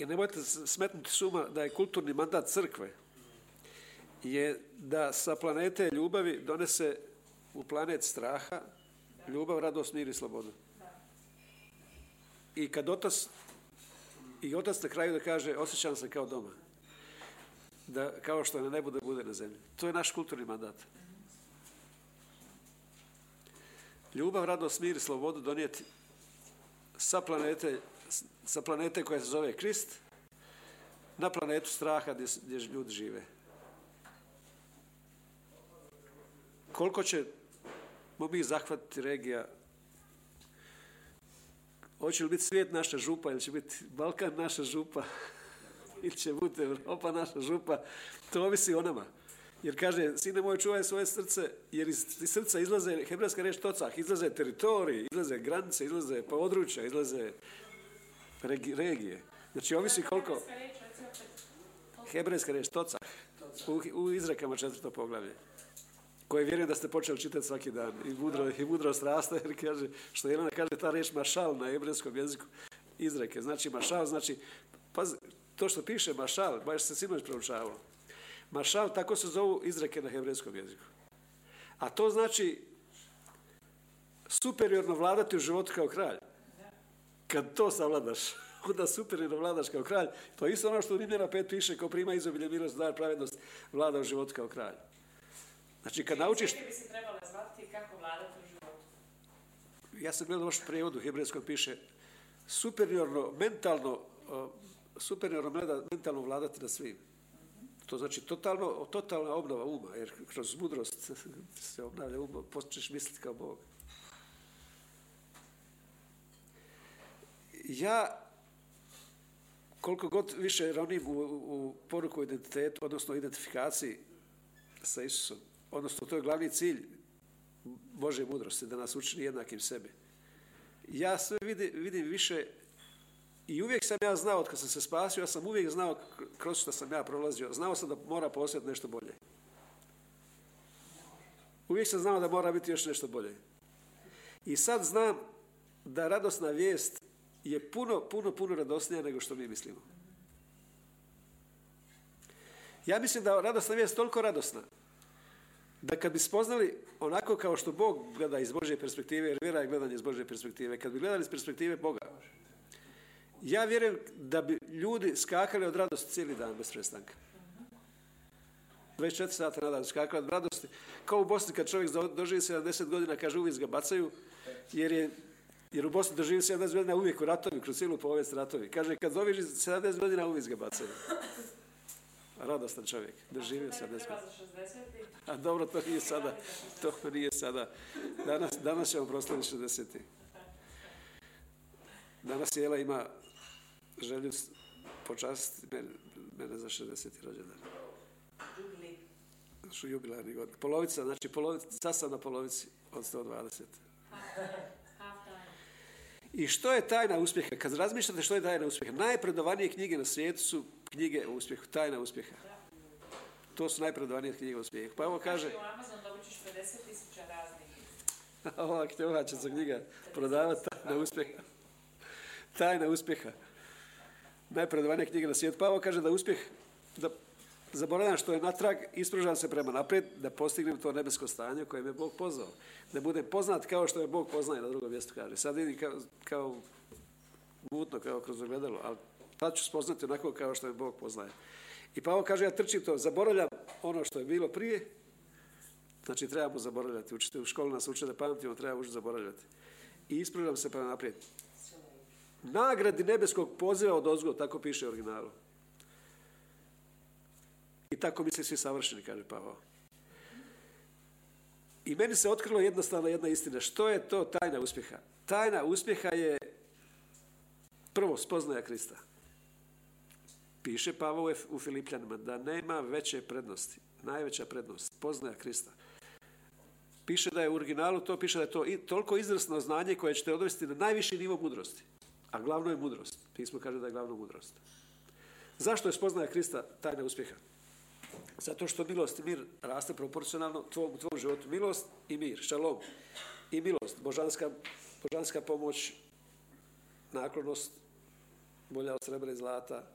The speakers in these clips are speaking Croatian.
jer nemojte smetnuti suma da je kulturni mandat crkve je da sa planete ljubavi donese u planet straha ljubav, radost, mir i slobodu. I kad otac i otac na kraju da kaže osjećam se kao doma. Da, kao što na nebu da bude na zemlji. To je naš kulturni mandat. Ljubav, radost, mir i slobodu donijeti sa planete, sa planete koja se zove Krist na planetu straha gdje, gdje ljudi žive. Koliko će mi zahvatiti regija Hoće li biti svijet naša župa ili će biti Balkan naša župa ili će biti Europa naša župa, to ovisi o nama. Jer kaže, sine moj, čuvaj svoje srce, jer iz srca izlaze, hebrejska reč tocah, izlaze teritoriji, izlaze granice, izlaze područja, izlaze regije. Znači, ovisi koliko... Hebrejska reč tocah, u, u izrekama četvrto poglavlje koje vjerujem da ste počeli čitati svaki dan. I mudro, i mudrost rasta jer kaže, što Jelena kaže ta riječ mašal na hebrejskom jeziku izreke, znači mašal znači pazi, to što piše mašal, baš se sinoć proučavalo. Mašal, tako se zovu izreke na hebrejskom jeziku. A to znači superiorno vladati u životu kao kralj kad to savladaš onda superiorno vladaš kao kralj to je isto ono što u Rimljana 5 piše ko prima izobilje milost, dar, pravednost vlada u životu kao kralj Znači kad naučiš... bi se trebala zvati kako vladati u životu. Ja sam gledao vaš prijevod u hebrejskom piše superiorno, mentalno, superiorno mentalno vladati na svim. To znači totalno, totalna obnova uma, jer kroz mudrost se obnavlja uma, počneš misliti kao Bog. Ja, koliko god više ronim u, u poruku identitetu, odnosno identifikaciji sa Isusom, odnosno to je glavni cilj Bože mudrosti, da nas učini jednakim sebi. Ja sve vidim, vidim više i uvijek sam ja znao, od kad sam se spasio, ja sam uvijek znao kroz što sam ja prolazio, znao sam da mora postojati nešto bolje. Uvijek sam znao da mora biti još nešto bolje. I sad znam da radosna vijest je puno, puno, puno radosnija nego što mi mislimo. Ja mislim da radosna vijest toliko radosna da kad bi spoznali onako kao što Bog gleda iz Božje perspektive, jer vjera je gledanje iz Božje perspektive, kad bi gledali iz perspektive Boga, ja vjerujem da bi ljudi skakali od radosti cijeli dan bez prestanka. 24 sata na dan skakali od radosti. Kao u Bosni kad čovjek doživi 70 godina, kaže uvijek ga bacaju, jer je jer u Bosni doživi 70 godina uvijek u ratovi, kroz cijelu povijest ratovi. Kaže, kad doživi 70 godina, uvijek ga bacaju radostan čovjek. Doživio se A dobro, to nije sada. To nije sada. Danas, danas ćemo proslaviti 60. Danas Jela ima želju počastiti mene, mene za 60. rođendan. Jubilarni god. Polovica, znači polovica, sad sam na polovici od 120. I što je tajna uspjeha? Kad razmišljate što je tajna uspjeha, najpredovanije knjige na svijetu su knjige o uspjehu, tajna uspjeha. To su najpredovanije knjige o uspjehu. Pa ovo kaže... u Amazon dobit ćeš 50 tisuća raznih. Ova ova će se knjiga prodavati tajna uspjeha. Tajna uspjeha. Najpredovanije knjige na svijetu. Pa ovo kaže da uspjeh, da zaboravljam što je natrag, ispružam se prema naprijed, da postignem to nebesko stanje koje me Bog pozvao. Da budem poznat kao što je Bog poznaje na drugom mjestu kaže. Sad vidim kao, kao mutno, kao kroz ogledalo, ali tad ću spoznati onako kao što je Bog poznaje. I Pavo kaže, ja trčim to, zaboravljam ono što je bilo prije, znači trebamo zaboravljati. Učite u školi nas uče da pamtimo, treba učiti zaboravljati. I ispravljam se prema naprijed. Nagradi nebeskog poziva od ozgo, tako piše u originalu. I tako misli svi savršeni, kaže Pavao. I meni se otkrilo jednostavno jedna istina. Što je to tajna uspjeha? Tajna uspjeha je prvo spoznaja Krista. Piše Pavao u Filipljanima da nema veće prednosti. Najveća prednost. Poznaja Krista. Piše da je u originalu to, piše da je to i toliko izvrsno znanje koje ćete odvesti na najviši nivo mudrosti. A glavno je mudrost. Pismo kaže da je glavno mudrost. Zašto je spoznaja Krista tajna uspjeha? Zato što milost i mir raste proporcionalno tvom, tvom životu. Milost i mir, šalom. I milost, božanska, božanska pomoć, naklonost, bolja od srebra i zlata.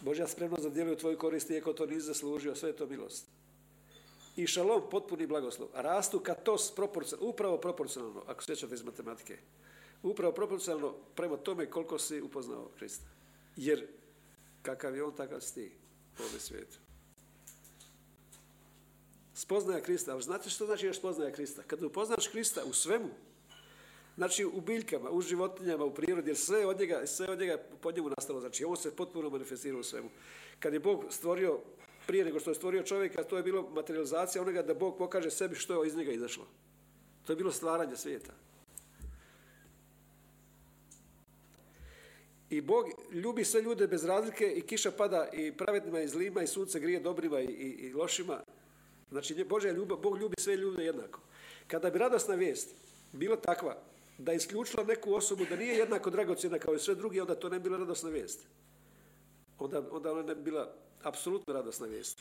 Božja spremnost da djeluje u tvoju korist iako to nisi zaslužio, sve je to milost. I šalom, potpuni blagoslov. Rastu katos proporcionalno, upravo proporcionalno, ako sjećate iz matematike. Upravo proporcionalno prema tome koliko si upoznao Krista. Jer kakav je on, takav si ti u ovome svijetu. Spoznaja Krista. Ali znate što znači još spoznaja Krista? Kad upoznaš Krista u svemu, znači u biljkama, u životinjama, u prirodi, jer sve od njega, sve od njega po njemu nastalo. Znači ovo se potpuno manifestira u svemu. Kad je Bog stvorio, prije nego što je stvorio čovjeka, to je bilo materializacija onoga da Bog pokaže sebi što je iz njega izašlo. To je bilo stvaranje svijeta. I Bog ljubi sve ljude bez razlike i kiša pada i pravednima i zlima i sunce grije dobrima i, i, i lošima. Znači Božja ljubav, Bog ljubi sve ljude jednako. Kada bi radosna vijest bila takva da je isključila neku osobu da nije jednako dragocjena kao i sve drugi, onda to ne bi bila radosna vijest. Onda, onda ona ne bi bila apsolutno radosna vijest.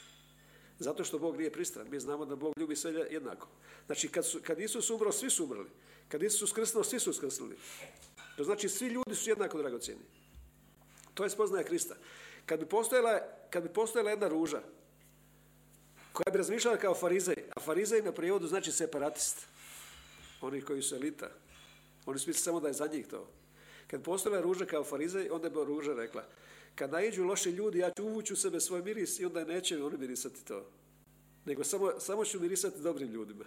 Zato što Bog nije pristran. Mi znamo da Bog ljubi sve jednako. Znači, kad, su, kad Isus umro, svi su umrli. Kad Isus uskrsnuo, svi su uskrsnuli. To znači, svi ljudi su jednako dragocjeni. To je spoznaja Krista. Kad bi postojala, kad bi postojala jedna ruža, koja bi razmišljala kao farizej, a farizej na prijevodu znači separatist. Oni koji su elita. Oni su samo da je za njih to. Kad postojala ruža kao farizej, onda bi ruža rekla, kad naiđu loši ljudi, ja ću uvući u sebe svoj miris i onda neće oni mirisati to. Nego samo, samo ću mirisati dobrim ljudima.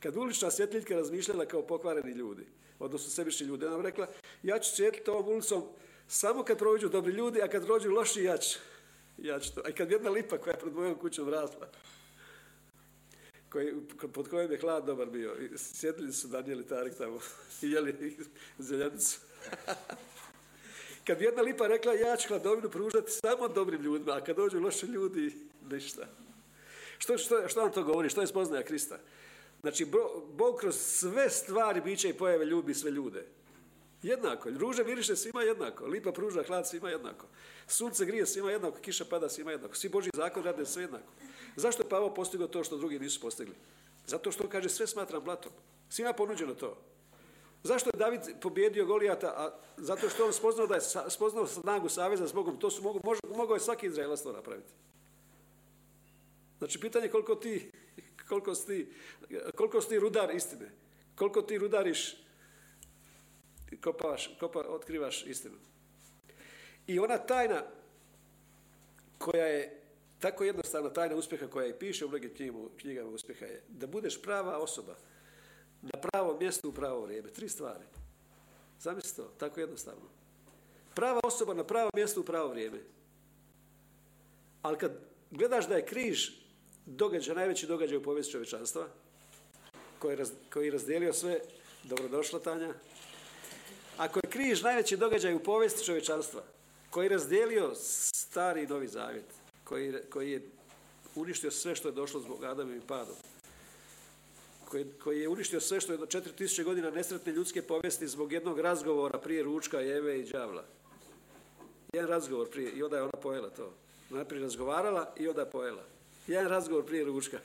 Kad ulična svjetljivka razmišljala kao pokvareni ljudi, odnosno sebični ljudi, ona rekla, ja ću svjetliti ovom ulicom samo kad prođu dobri ljudi, a kad prođu loši, ja ću, ja ću to. A kad jedna lipa koja je pred mojom kućom rasla, pod kojim je hlad dobar bio. Sjedili su Daniel i Tarik tamo i jeli zeljanicu. kad jedna lipa rekla ja ću hladovinu pružati samo dobrim ljudima, a kad dođu loši ljudi, ništa. Što, što, što vam to govori? Što je spoznaja Krista? Znači, Bog kroz sve stvari, biće i pojave ljubi sve ljude. Jednako. Ruže miriše svima jednako. Lipa pruža hlad svima jednako. Sunce grije svima jednako. Kiša pada svima jednako. Svi Boži zakon rade sve jednako. Zašto je Pavo postigao to što drugi nisu postigli? Zato što on kaže sve smatram blatom. Svima ponuđeno to. Zašto je David pobjedio Golijata? A zato što on spoznao da je spoznao snagu saveza s Bogom. To su mogu, mogao je svaki Izraelac to napraviti. Znači, pitanje koliko ti, koliko si koliko si rudar istine. Koliko ti rudariš kopaš, kopa, otkrivaš istinu. I ona tajna koja je tako jednostavna tajna uspjeha koja i piše u mnogim knjigama uspjeha je da budeš prava osoba na pravom mjestu u pravo vrijeme. Tri stvari. Zamislite to, tako jednostavno. Prava osoba na pravo mjestu u pravo vrijeme. Ali kad gledaš da je križ događaj, najveći događaj u povijesti čovječanstva, koji je razdijelio sve, dobrodošla Tanja, ako je križ najveći događaj u povijesti čovječanstva, koji je razdijelio stari i novi zavjet, koji, koji je uništio sve što je došlo zbog Adamim padom, koji, koji je uništio sve što je do 4000 godina nesretne ljudske povijesti zbog jednog razgovora prije ručka Jeve i đavla. Jedan razgovor prije i onda je ona pojela to. Najprije razgovarala i onda je pojela. Jedan razgovor prije ručka.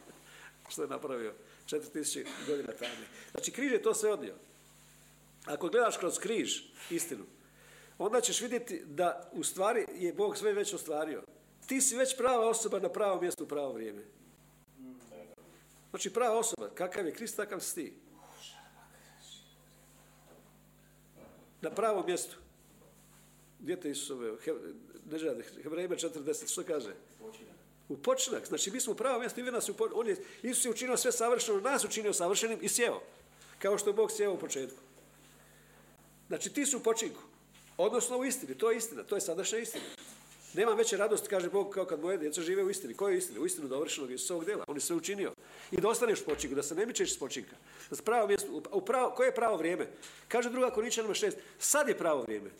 što je napravio? 4000 godina tamo. Znači, križ je to sve odnio. Ako gledaš kroz križ istinu, onda ćeš vidjeti da u stvari je Bog sve već ostvario. Ti si već prava osoba na pravom mjestu u pravo vrijeme. Znači prava osoba, kakav je Krist, takav si ti. Na pravom mjestu. Gdje te Isusove? Ne Hebrejima 40, što kaže? U počinak. Znači mi smo u pravo mjesto nas on je, Isus je učinio sve savršeno, nas učinio savršenim i sjeo. Kao što je Bog sjeo u početku. Znači ti su u počinku. Odnosno u istini. To je istina. To je sadašnja istina. Nema veće radosti, kaže Bog, kao kad moje djeca žive u istini. Koja je istina? U istinu dovršenog Isusovog djela. On je sve učinio. I da ostaneš u počinku, da se ne mičeš iz počinka. Da pravo mjesto, u pravo, koje je pravo vrijeme? Kaže druga Koričanima šest. Sad je pravo vrijeme.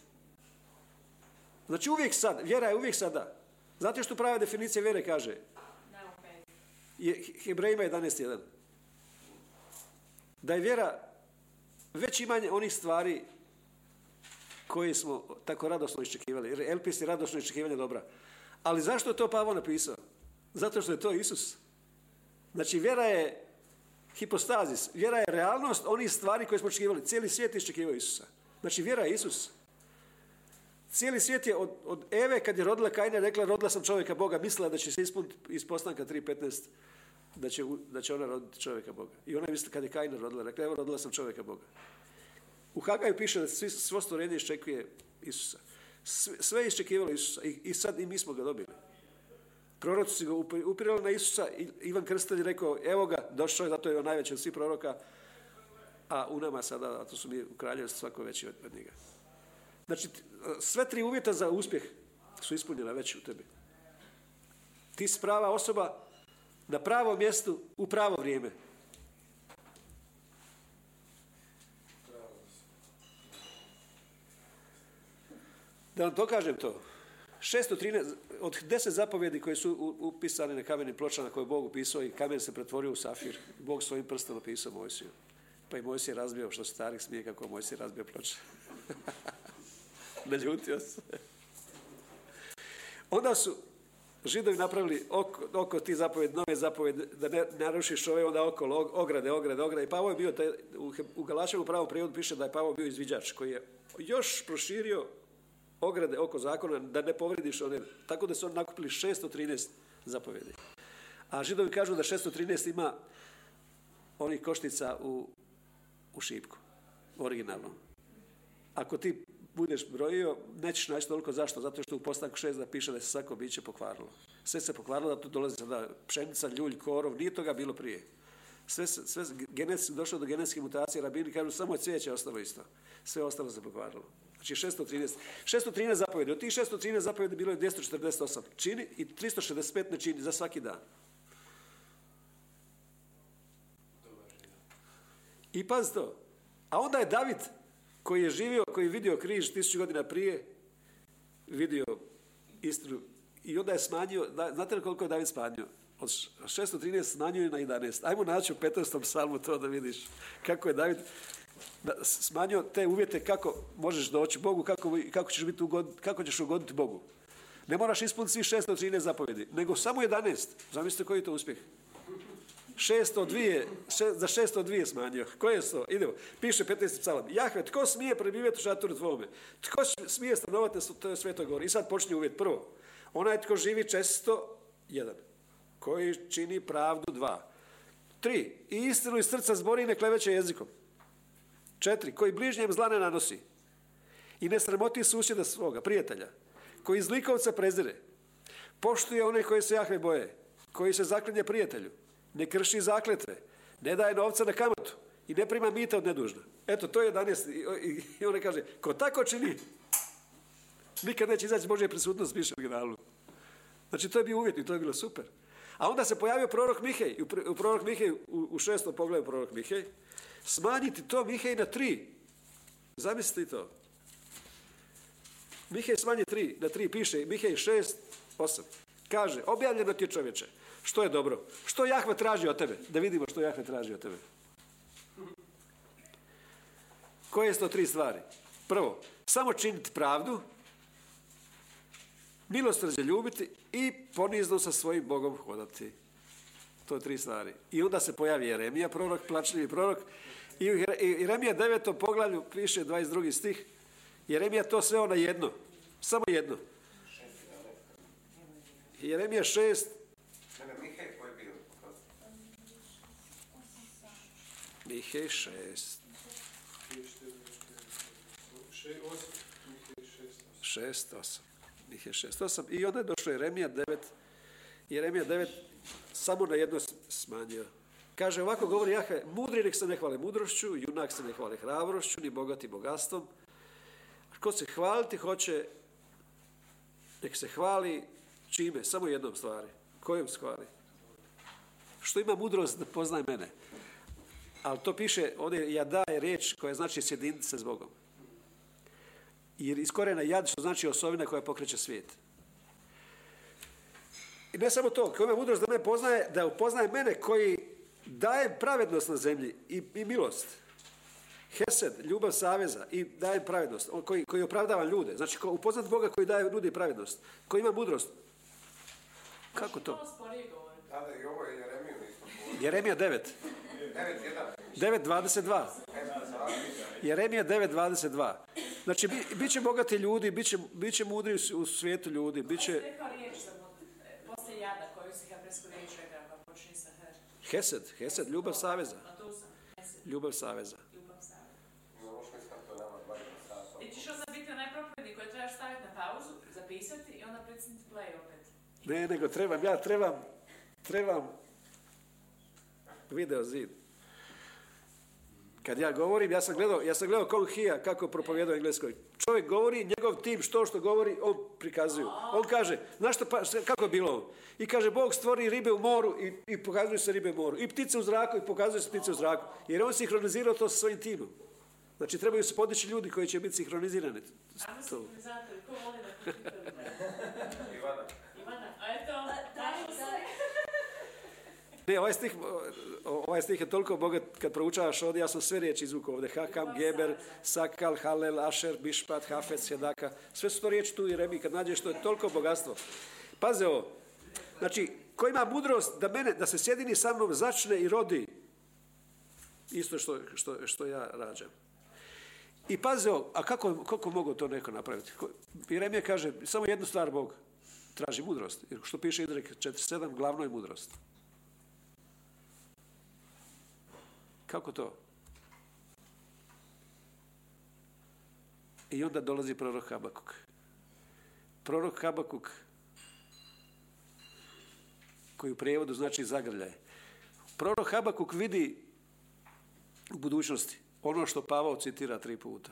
Znači uvijek sad. Vjera je uvijek sada. Znate što prava definicija vjere kaže? Je Hebrejima 11.1. Da je vjera već imanje onih stvari koje smo tako radosno iščekivali. Jer Elpis je radosno iščekivanje dobra. Ali zašto je to Pavo napisao? Zato što je to Isus. Znači, vjera je hipostazis. Vjera je realnost onih stvari koje smo očekivali. Cijeli svijet iščekivao Isusa. Znači, vjera je Isus. cijeli svijet je od, od Eve kad je rodila Kaina rekla rodila sam čovjeka Boga, mislila da će se ispuniti iz postanka 3.15 da će, da će ona roditi čovjeka Boga. I ona je mislila kad je Kaina rodila, rekla evo rodila sam čovjeka Boga. U Hagaju piše da svi, svo stvorenje iščekuje Isusa. Sve, sve je iščekivalo Isusa i, i sad i mi smo ga dobili. Proroci su ga upi- upirali na Isusa i Ivan Krstelj rekao evo ga, došao je, zato je on najveći od svih proroka, a u nama sada, a to su mi u kraljevstvu svako veći od, od njega. Znači, sve tri uvjeta za uspjeh su ispunjena već u tebi. Ti si prava osoba na pravom mjestu u pravo vrijeme. Da vam dokažem to. 613, od 10 zapovjedi koje su upisane na kamenim pločama koje je Bog upisao i kamen se pretvorio u safir, Bog svojim prstom napisao Mojsiju. Pa i Mojsije razbio, što se starih smije kako Mojsije razbio ploče. Naljutio se. Onda su židovi napravili oko, oko ti zapovjedi, nove zapovjedi, da ne narušiš ove onda og- ograde, ograde, ograde. I Pavo je bio, taj, u, u Galačevom pravom prijevodu piše da je Pavo bio izviđač, koji je još proširio ograde oko zakona da ne povridiš one. Tako da su oni nakupili 613 zapovjedi. A židovi kažu da 613 ima onih koštica u, u šipku, originalno. Ako ti budeš brojio, nećeš naći toliko zašto, zato što u postanku 6 da piše da se svako biće pokvarilo. Sve se pokvarilo, da tu dolazi sada pšenica, ljulj, korov, nije toga bilo prije. Sve, sve, genetski, došlo do genetske mutacije, rabini kažu samo je cvijeće ostalo isto. Sve ostalo se pokvarilo. Znači 613. 613 zapovjedi. Od tih 613 zapovjedi bilo je 248 čini i 365 ne čini za svaki dan. I paz to. A onda je David koji je živio, koji je vidio križ tisuću godina prije, vidio istinu i onda je smanjio, znate li koliko je David smanjio? Od 613 smanjio je na 11. Ajmo naći u 15. psalmu to da vidiš kako je David da- smanjio te uvjete kako možeš doći Bogu, kako, kako, ćeš, biti ugod, kako ćeš ugoditi Bogu. Ne moraš ispuniti svih 613 zapovjedi, nego samo 11. Zamislite koji je to uspjeh. 602, še, za 602 smanjio. Koje su? Idemo. Piše 15. psalam. Jahve, tko smije prebivati u šatoru tvome? Tko smije stanovati na svetoj gori? I sad počinje uvjet. Prvo, onaj tko živi često, jedan. Koji čini pravdu, dva. Tri, i istinu iz srca zbori i ne kleveće jezikom. Četiri, koji bližnjem zla ne nanosi. I ne sramoti susjeda svoga, prijatelja. Koji zlikovca prezire. Poštuje one koji se Jahve boje. Koji se zaklinje prijatelju. Ne krši zakletve. Ne daje novca na kamatu. I ne prima mita od nedužna. Eto, to je 11. I, i, kaže, ko tako čini, nikad neće izaći iz Božje prisutnost, piše u originalu. Znači, to je bio uvjet i to je bilo super. A onda se pojavio prorok Mihej, u prorok Mihej, u, u šestom pogledu prorok Mihej, smanjiti to Mihej na tri. Zamislite to. Mihej smanji tri, na tri piše, Mihej šest, osam. Kaže, objavljeno ti je čovječe, što je dobro, što Jahve traži od tebe, da vidimo što Jahve traži od tebe. Koje su to tri stvari? Prvo, samo činiti pravdu, milosrđe ljubiti i ponizno sa svojim Bogom hodati. To je tri stvari. I onda se pojavi Jeremija, prorok, plačljivi prorok. I u Jeremija devetom poglavlju piše 22. stih. Jeremija to sve ona jedno. Samo jedno. Jeremija šest, Ne, ne, Mihaj koji je bio? Mihej šest. Šest, osam. Mihej šest, osam. I onda je došlo Jeremija devet. Jeremija devet samo na jedno smanjio. Kaže, ovako govori Jahve, mudri nek se ne hvale mudrošću, junak se ne hvale hrabrošću, ni bogati bogatstvom. Ko se hvaliti hoće, nek se hvali čime? Samo jednom stvari. Kojom se hvali? Što ima mudrost da poznaje mene. Ali to piše, ovdje jada je riječ koja znači sjediniti se s Bogom. Jer iz korena jad što znači osovina koja pokreće svijet. I ne samo to, ko ima mudrost da me poznaje, da upoznaje mene koji daje pravednost na zemlji i, i milost. Hesed, ljubav saveza i daje pravednost, on koji, koji opravdava ljude. Znači, ko, upoznat Boga koji daje ljudi pravednost, koji ima mudrost. Kako to? Da, da, i ovo je Jeremiju. Jeremija 9. 9.1. 9.22. Jeremija 9.22. Znači, bi, bit će bogati ljudi, bit će, bit će mudri u svijetu ljudi, bit će Rekao riječ za mod- e, poslije jada koju si hebrejsku riječ rekao pa počinje sa her. Hesed, hesed, ljubav saveza, ljubav saveza. Ti ćeš onda biti onaj propovjednik koji trebaš staviti na pauzu, zapisati i onda predsjednici play opet. Ne, nego trebam, ja trebam, trebam video zid. Kad ja govorim, ja sam gledao, ja sam gledao Kong Hia kako propovijedao engleskoj. Čovjek govori, njegov tim što što govori, on prikazuju. On kaže, znaš što pa, kako je bilo ovo? I kaže, Bog stvori ribe u moru i, i pokazuju se ribe u moru. I ptice u zraku i pokazuju se ptice u zraku. Jer on sinhronizirao to sa svojim timom. Znači, trebaju se podići ljudi koji će biti sinhronizirani. Ajmo To. sinhronizatori, ko voli da kompjuter gleda? Ivana, Ivana, a eto, tražimo se. Ne, ovaj stih, ovaj stih je toliko bogat kad proučavaš ovdje, ja sam sve riječi izvukao ovdje. Hakam, Geber, Sakal, Halel, Asher, Bišpat, Hafec, Hedaka. Sve su to riječi tu i Remi. Kad nađeš, to je toliko bogatstvo. Paze ovo. Znači, ko ima mudrost da mene, da se sjedini sa mnom, začne i rodi. Isto što, što, što ja rađam. I paze ovo, a kako, kako mogu to neko napraviti? Jeremija kaže, samo jednu stvar Bog traži mudrost. Jer što piše Idrek 47, glavno je mudrost. Kako to? I onda dolazi prorok Habakuk. Prorok Habakuk, koji u prijevodu znači zagrljaj. Prorok Habakuk vidi u budućnosti ono što Pavao citira tri puta.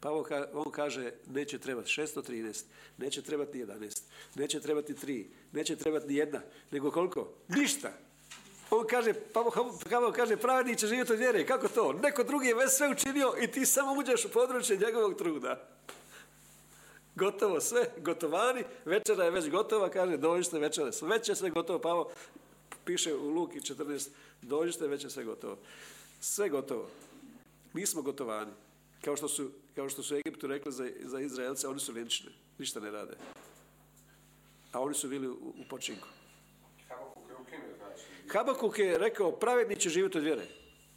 Pavao on kaže neće trebati 613, neće trebati ni 11, neće trebati tri, neće trebati ni jedna, nego koliko? Ništa. On kaže, Pavao kaže, pravednik će živjeti od vjere. Kako to? Neko drugi je već sve učinio i ti samo uđeš u područje njegovog truda. Gotovo sve, gotovani, večera je već gotova, kaže, dođite večera, već je sve gotovo, Pavo piše u Luki 14, dođite, već je sve gotovo. Sve gotovo. Mi smo gotovani. Kao što su, kao što su Egiptu rekli za, za Izraelce, oni su vjenčni, ništa ne rade. A oni su bili u počinku. Habakuk je. Habakuk rekao, pravedni će živjeti od vjere.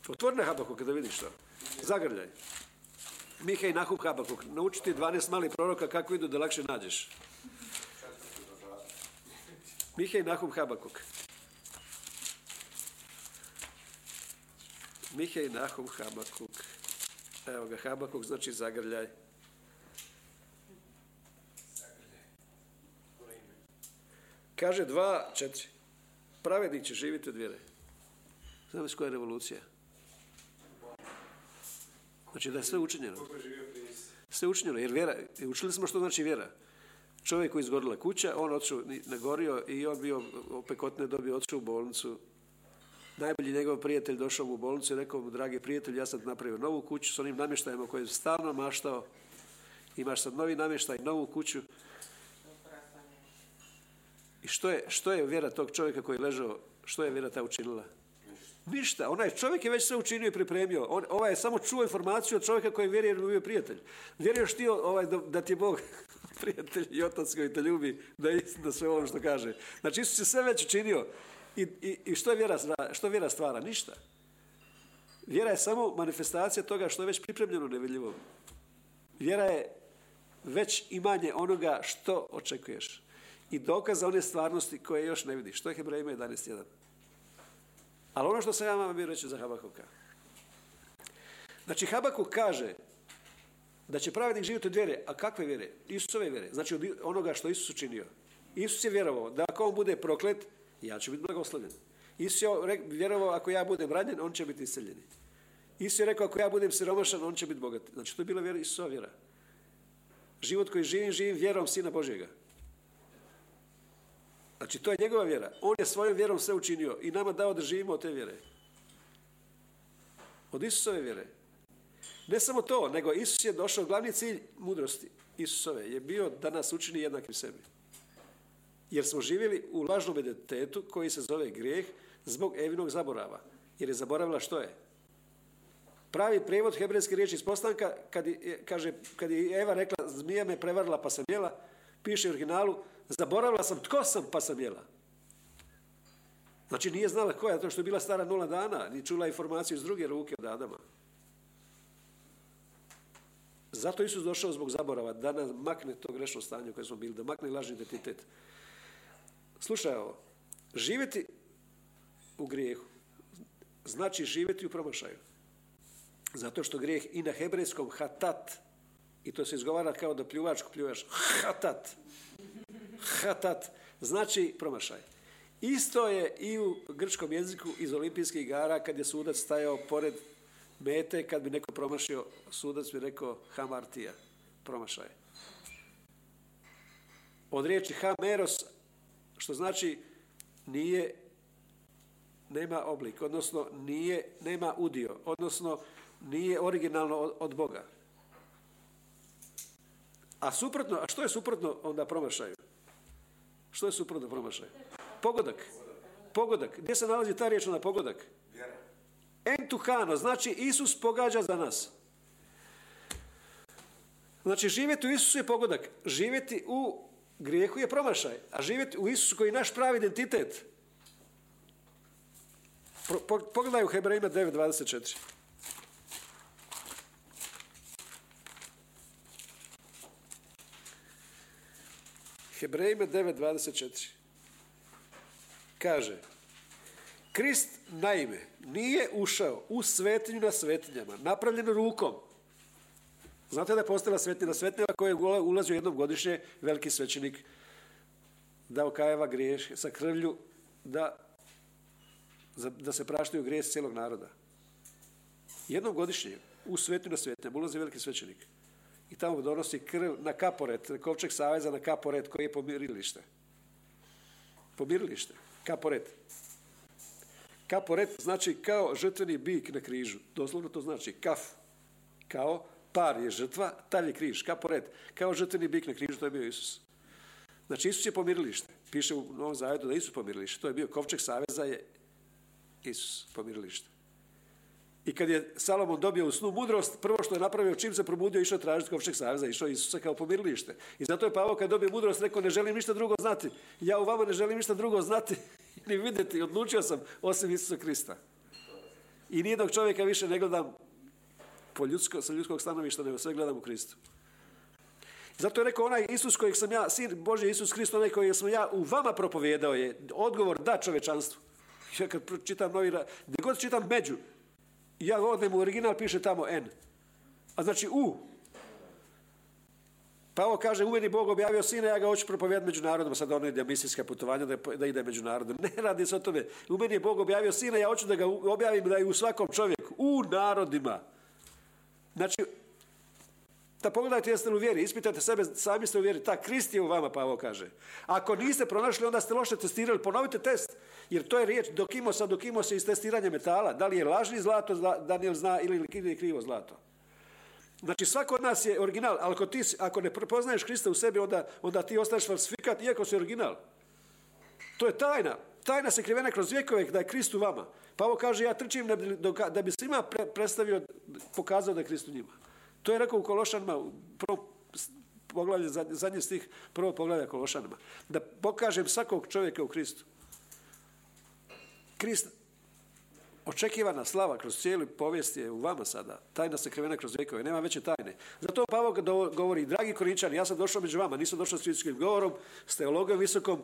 Otvorne Habakuka da vidiš to. Zagrljaj. Mihaj Nahum Habakuk. Naučiti 12 malih proroka kako idu da lakše nađeš. Mihaj Nahum Habakuk. Mihaj Nahum Habakuk. Evo ga, Habakuk znači zagrljaj. Kaže dva, četiri. Pravednik će živjeti od vjere. Znaš koja je revolucija? Znači da je sve učinjeno. Sve učinjeno, jer vjera, učili smo što znači vjera. Čovjek koji izgorila kuća, on otišao, nagorio i on bio opekotne dobio, otišao u bolnicu. Najbolji njegov prijatelj došao mu u bolnicu i rekao mu, dragi prijatelj, ja sam napravio novu kuću s onim namještajima koje je stalno maštao. Imaš sad novi namještaj, novu kuću. I što je, što je vjera tog čovjeka koji je ležao, što je vjera ta učinila? Ništa. Onaj čovjek je već sve učinio i pripremio. On, ovaj je samo čuo informaciju od čovjeka koji vjeruje jer mu je prijatelj. Vjeruješ ti ovaj, da, da ti je Bog prijatelj i otac koji te ljubi, da je istina sve ovo što kaže. Znači Isus je sve već učinio. I, i, i što, je vjera, što vjera stvara? Ništa. Vjera je samo manifestacija toga što je već pripremljeno nevidljivo. Vjera je već imanje onoga što očekuješ. I dokaza one stvarnosti koje još ne vidiš. To je Hebrejima 11.1. Ali ono što sam ja vama bio reći za Habakuka. Znači Habakuk kaže da će pravednik živjeti od vjere. A kakve vjere? Isusove vjere. Znači od onoga što Isus učinio. Isus je vjerovao da ako on bude proklet, ja ću biti blagoslovljen. Isus je vjerovao ako ja budem ranjen, on će biti isceljen. Isus je rekao ako ja budem siromašan, on će biti bogat. Znači to je bila vjera, Isusova vjera. Život koji živim, živim vjerom Sina Božjega. Znači, to je njegova vjera. On je svojom vjerom sve učinio i nama dao da živimo od te vjere. Od Isusove vjere. Ne samo to, nego Isus je došao, glavni cilj mudrosti Isusove je bio da nas učini jednakim sebi. Jer smo živjeli u lažnom identitetu koji se zove grijeh zbog Evinog zaborava. Jer je zaboravila što je. Pravi prijevod hebrejske riječi iz postanka, kad je, kaže, kad je Eva rekla zmija me prevarila pa sam jela, piše u originalu, zaboravila sam tko sam pa sam jela. Znači nije znala koja, to što je bila stara nula dana, ni čula informaciju iz druge ruke od Adama. Zato Isus došao zbog zaborava, da nam makne to grešno stanje u kojem smo bili, da makne lažni identitet. Slušaj ovo, živjeti u grijehu znači živjeti u promašaju. Zato što grijeh i na hebrejskom hatat, i to se izgovara kao da pljuvačku pljuvaš, hatat, hatat, znači promašaj. Isto je i u grčkom jeziku iz olimpijskih igara kad je sudac stajao pored mete, kad bi neko promašio, sudac bi rekao hamartija, promašaj. Od riječi hameros, što znači nije, nema oblik, odnosno nije, nema udio, odnosno nije originalno od, Boga. A suprotno, a što je suprotno onda promašaju? Što je suprotno promašaju? Pogodak. Pogodak. Gdje se nalazi ta riječ na pogodak? Entuhano, znači Isus pogađa za nas. Znači živjeti u Isusu je pogodak. Živjeti u grijehu je promašaj. A živjeti u Isusu koji je naš pravi identitet. Po, po, pogledaj u Hebrejima 9.24. Hebrejima 9.24. Kaže, Krist naime nije ušao u svetinju na svetinjama, napravljenu rukom. Znate da je postala svetinja na svetinjama koja je ulazio jednom godišnje veliki svećenik da okajeva griješ sa krvlju da, da se praštaju grijesi cijelog naroda. Jednom godišnje u svetinju na svetinjama ulazi veliki svećenik i tamo donosi krv na kaporet, kovčeg saveza na kaporet koji je pomirilište. Pomirilište, kaporet. Kaporet znači kao žrtveni bik na križu. Doslovno to znači kaf. Kao par je žrtva, talje križ, kaporet. Kao žrtveni bik na križu, to je bio Isus. Znači Isus je pomirilište. Piše u Novom Zavedu da Isus pomirilište. To je bio kovčeg saveza je Isus pomirilište. I kad je Salomon dobio u snu mudrost, prvo što je napravio, čim se probudio, išao tražiti kovčeg saveza, išao Isusa kao pomirilište. I zato je Pavo kad dobio mudrost rekao, ne želim ništa drugo znati. Ja u vama ne želim ništa drugo znati ni vidjeti. Odlučio sam osim Isusa Krista. I nijednog čovjeka više ne gledam po ljudsko, sa ljudskog stanovišta, nego sve gledam u Kristu. Zato je rekao onaj Isus kojeg sam ja, sin Boži Isus Krist, onaj kojeg sam ja u vama propovijedao je odgovor da čovečanstvu. Ja kad čitam novi, gdje god čitam među, ja odem u original, piše tamo N. A znači U. Pa ovo kaže, u meni Bog objavio sina, ja ga hoću među narodom, sad ono ide misijska putovanja da, da ide među narodom. Ne radi se o tome. U meni je Bog objavio sina, ja hoću da ga objavim da je u svakom čovjeku, u narodima. Znači, da pogledajte jeste li u vjeri, ispitajte sebe, sami ste u vjeri. Ta Krist je u vama, Pavo kaže. Ako niste pronašli, onda ste loše testirali. Ponovite test, jer to je riječ dokimosa, dokimosa iz testiranja metala. Da li je lažni zlato, Daniel zna, ili je krivo zlato. Znači, svako od nas je original, ali ako, ti, ako ne prepoznaješ Krista u sebi, onda, onda ti ostaješ falsifikat, iako si original. To je tajna. Tajna se krivena kroz vjekove da je Krist u vama. Pavo kaže, ja trčim da bi, da bi svima predstavio, pokazao da je Krist u njima. To je rekao u Kološanima, prvo poglavlje, zadnji stih prvo poglavlja Kološanima. Da pokažem svakog čovjeka u Kristu. Krist, očekivana slava kroz cijeli povijest je u vama sada. Tajna se krivena kroz vjekove, nema veće tajne. Zato Pavo govori, dragi korinčani, ja sam došao među vama, nisam došao s fizičkim govorom, s teologom visokom,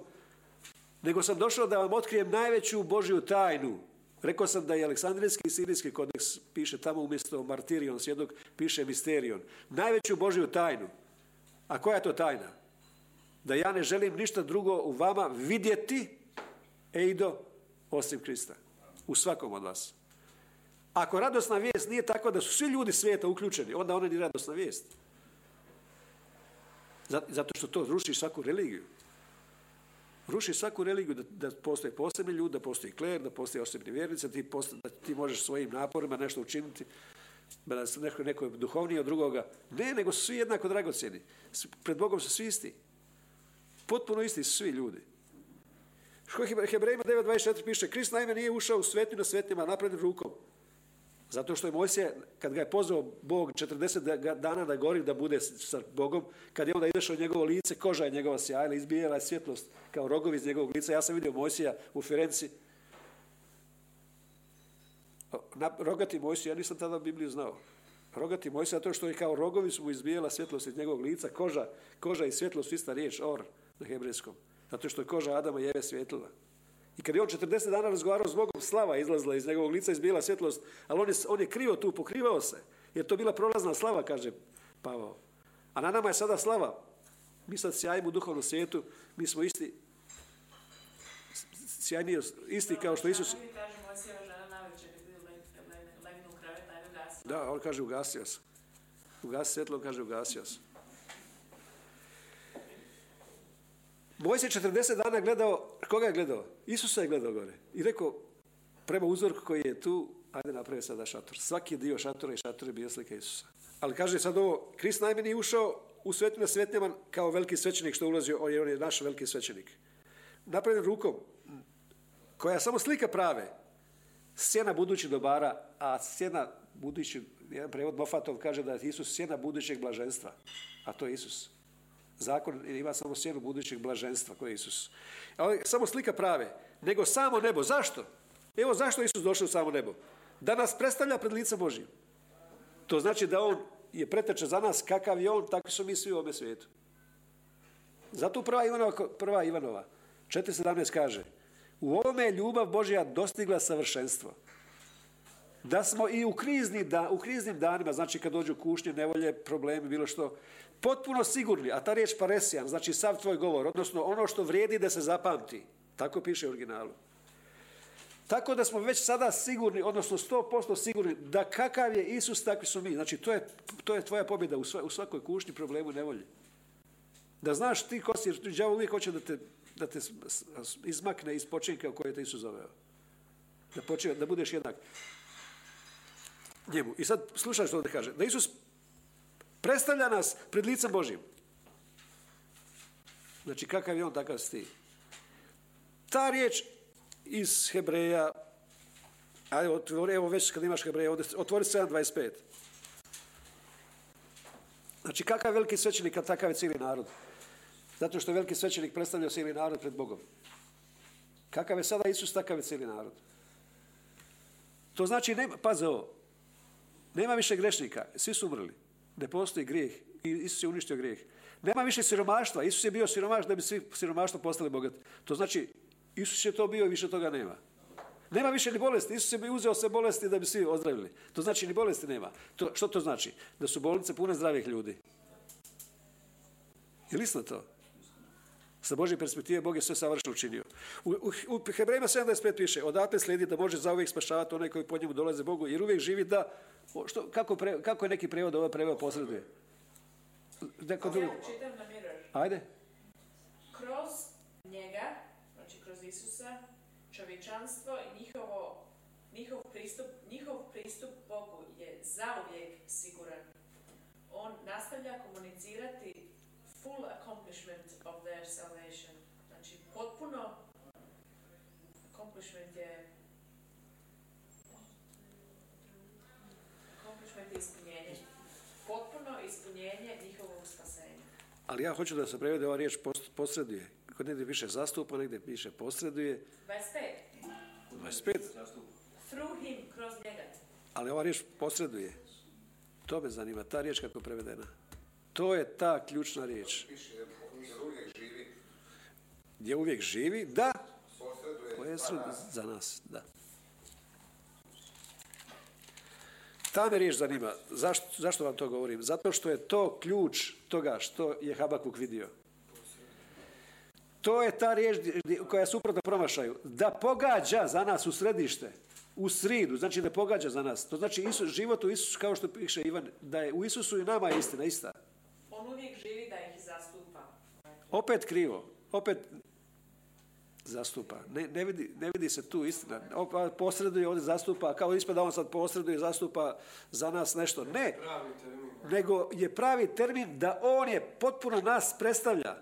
nego sam došao da vam otkrijem najveću Božju tajnu, Rekao sam da je Aleksandrijski i Sirijski kodeks piše tamo umjesto martirion, sjedog, piše misterion. Najveću Božju tajnu. A koja je to tajna? Da ja ne želim ništa drugo u vama vidjeti, Eido, osim Krista. U svakom od vas. Ako radosna vijest nije takva da su svi ljudi svijeta uključeni, onda ona nije radosna vijest. Zato što to ruši svaku religiju ruši svaku religiju, da, da postoje posebni ljudi, da postoji kler, da postoje osobni vjernici, da ti, možeš svojim naporima nešto učiniti, da se neko, neko duhovniji od drugoga. Ne, nego su svi jednako dragocjeni. Pred Bogom su svi isti. Potpuno isti su svi ljudi. Hebrejima 9.24 piše, Krist naime nije ušao u svetu na svetima napravljen rukom. Zato što je Mojsija, kad ga je pozvao Bog 40 dana da gori, da bude sa Bogom, kad je onda idešao njegovo lice, koža je njegova sjajla, izbijala je svjetlost kao rogovi iz njegovog lica. Ja sam vidio Mojsija u Ferenci. Na, rogati Mojsija, ja nisam tada Bibliju znao. Rogati Mojsija zato što je kao rogovi su mu izbijela svjetlost iz njegovog lica, koža, koža i svjetlost ista riječ, or na hebrejskom. Zato što je koža Adama i Eve svjetlila. I kad je on 40 dana razgovarao s Bogom, slava izlazila iz njegovog lica, izbijela svjetlost, ali on je, on je krivo tu, pokrivao se. Jer to bila prolazna slava, kaže Pavao. A na nama je sada slava. Mi sad sjajimo u duhovnom svijetu, mi smo isti, sjajniji, isti kao što Isus... Da, on kaže ugasio se. Ugasi svjetlo, kaže ugasio se. Mojsije 40 dana gledao, koga je gledao? Isusa je gledao gore. I rekao, prema uzorku koji je tu, ajde napravi sada šator. Svaki dio šatora i šator je bio slika Isusa. Ali kaže sad ovo, Krist najmeni je ušao u svetu na svetnjama kao veliki svećenik što ulazio, on je, on je naš veliki svećenik. Napravljen rukom, koja je samo slika prave, sjena budućih dobara, a sjena budući, jedan prevod Mofatov kaže da je Isus sjena budućeg blaženstva, a to je Isus. Zakon ima samo sjenu budućeg blaženstva, koji je Isus. A ovo je samo slika prave, nego samo nebo. Zašto? Evo zašto je Isus došao u samo nebo. Da nas predstavlja pred lice Božim. To znači da on je preteča za nas kakav je on, takvi su mi svi u ovome svijetu. Zato prva Ivanova, prva Ivanova 4.17 kaže u ovome je ljubav Božja dostigla savršenstvo. Da smo i u, krizni da, u kriznim danima, znači kad dođu kušnje, nevolje, problemi, bilo što, potpuno sigurni, a ta riječ paresijan, znači sav tvoj govor, odnosno ono što vrijedi da se zapamti. Tako piše u originalu. Tako da smo već sada sigurni, odnosno 100% sigurni da kakav je Isus, takvi su mi. Znači to je, to je tvoja pobjeda u, sva- u svakoj kušnji, problemu, nevolji. Da znaš ti ko si, đavo uvijek hoće da te, da te izmakne iz počinka u koje te Isus zaveo. Da, počine, da budeš jednak njemu. I sad slušaj što ovdje kaže. Da Isus predstavlja nas pred licem Božim. Znači kakav je on, takav si. Ta riječ iz Hebreja, ajde, otvori, evo već kad imaš Hebreja, otvori 7.25. Znači kakav je veliki svećenik, a takav je cijeli narod. Zato što je veliki svećenik predstavljao cijeli narod pred Bogom. Kakav je sada Isus, takav je cijeli narod. To znači, nema, paze ovo, nema više grešnika, svi su umrli. Ne postoji grijeh Isus je uništio grijeh. Nema više siromaštva, Isus je bio siromaš da bi svi siromaštvo postali bogati. To znači, Isus je to bio i više toga nema. Nema više ni bolesti, Isus je bi uzeo sve bolesti da bi svi ozdravili. To znači ni bolesti nema. To, što to znači? Da su bolnice pune zdravih ljudi. Je li to? Sa Božje perspektive Bog je sve savršeno učinio. U, u, u Hebrejima 7.25 piše, odatle slijedi da može zauvijek spašavati onaj koji po njemu dolaze Bogu, jer uvijek živi da, što, kako, pre, kako je neki prevod ovo preveo posreduje? Neko drugi. Ja čitam na Mirror. Ajde. Kroz njega, znači kroz Isusa, čovječanstvo i njihovo, njihov, pristup, njihov pristup Bogu je zauvijek siguran. On nastavlja komunicirati full accomplishment of their salvation. Znači potpuno accomplishment je accomplishment je ispunjenje. Potpuno ispunjenje njihovog spasenja. Ali ja hoću da se prevede ova riječ posreduje. Kod negdje piše zastupa, negdje piše posreduje. 25. 25. Through him, kroz njega. Ali ova riječ posreduje. To me zanima, ta riječ kako je prevedena. To je ta ključna riječ. Gdje uvijek živi, da, posreduje za nas, da. Ta me riječ zanima. Zašto, zašto vam to govorim? Zato što je to ključ toga što je Habakuk vidio. To je ta riječ koja je suprotno promašaju. Da pogađa za nas u središte, u sridu, znači da pogađa za nas. To znači Isus, život u Isusu, kao što piše Ivan, da je u Isusu i nama je istina, ista. On uvijek živi da ih zastupa. Opet krivo, opet zastupa. Ne, ne, vidi, ne vidi se tu istina. Opa, posreduje, ovdje zastupa, kao ispada on sad posreduje, zastupa za nas nešto. Ne, nego je pravi termin da on je potpuno nas predstavlja.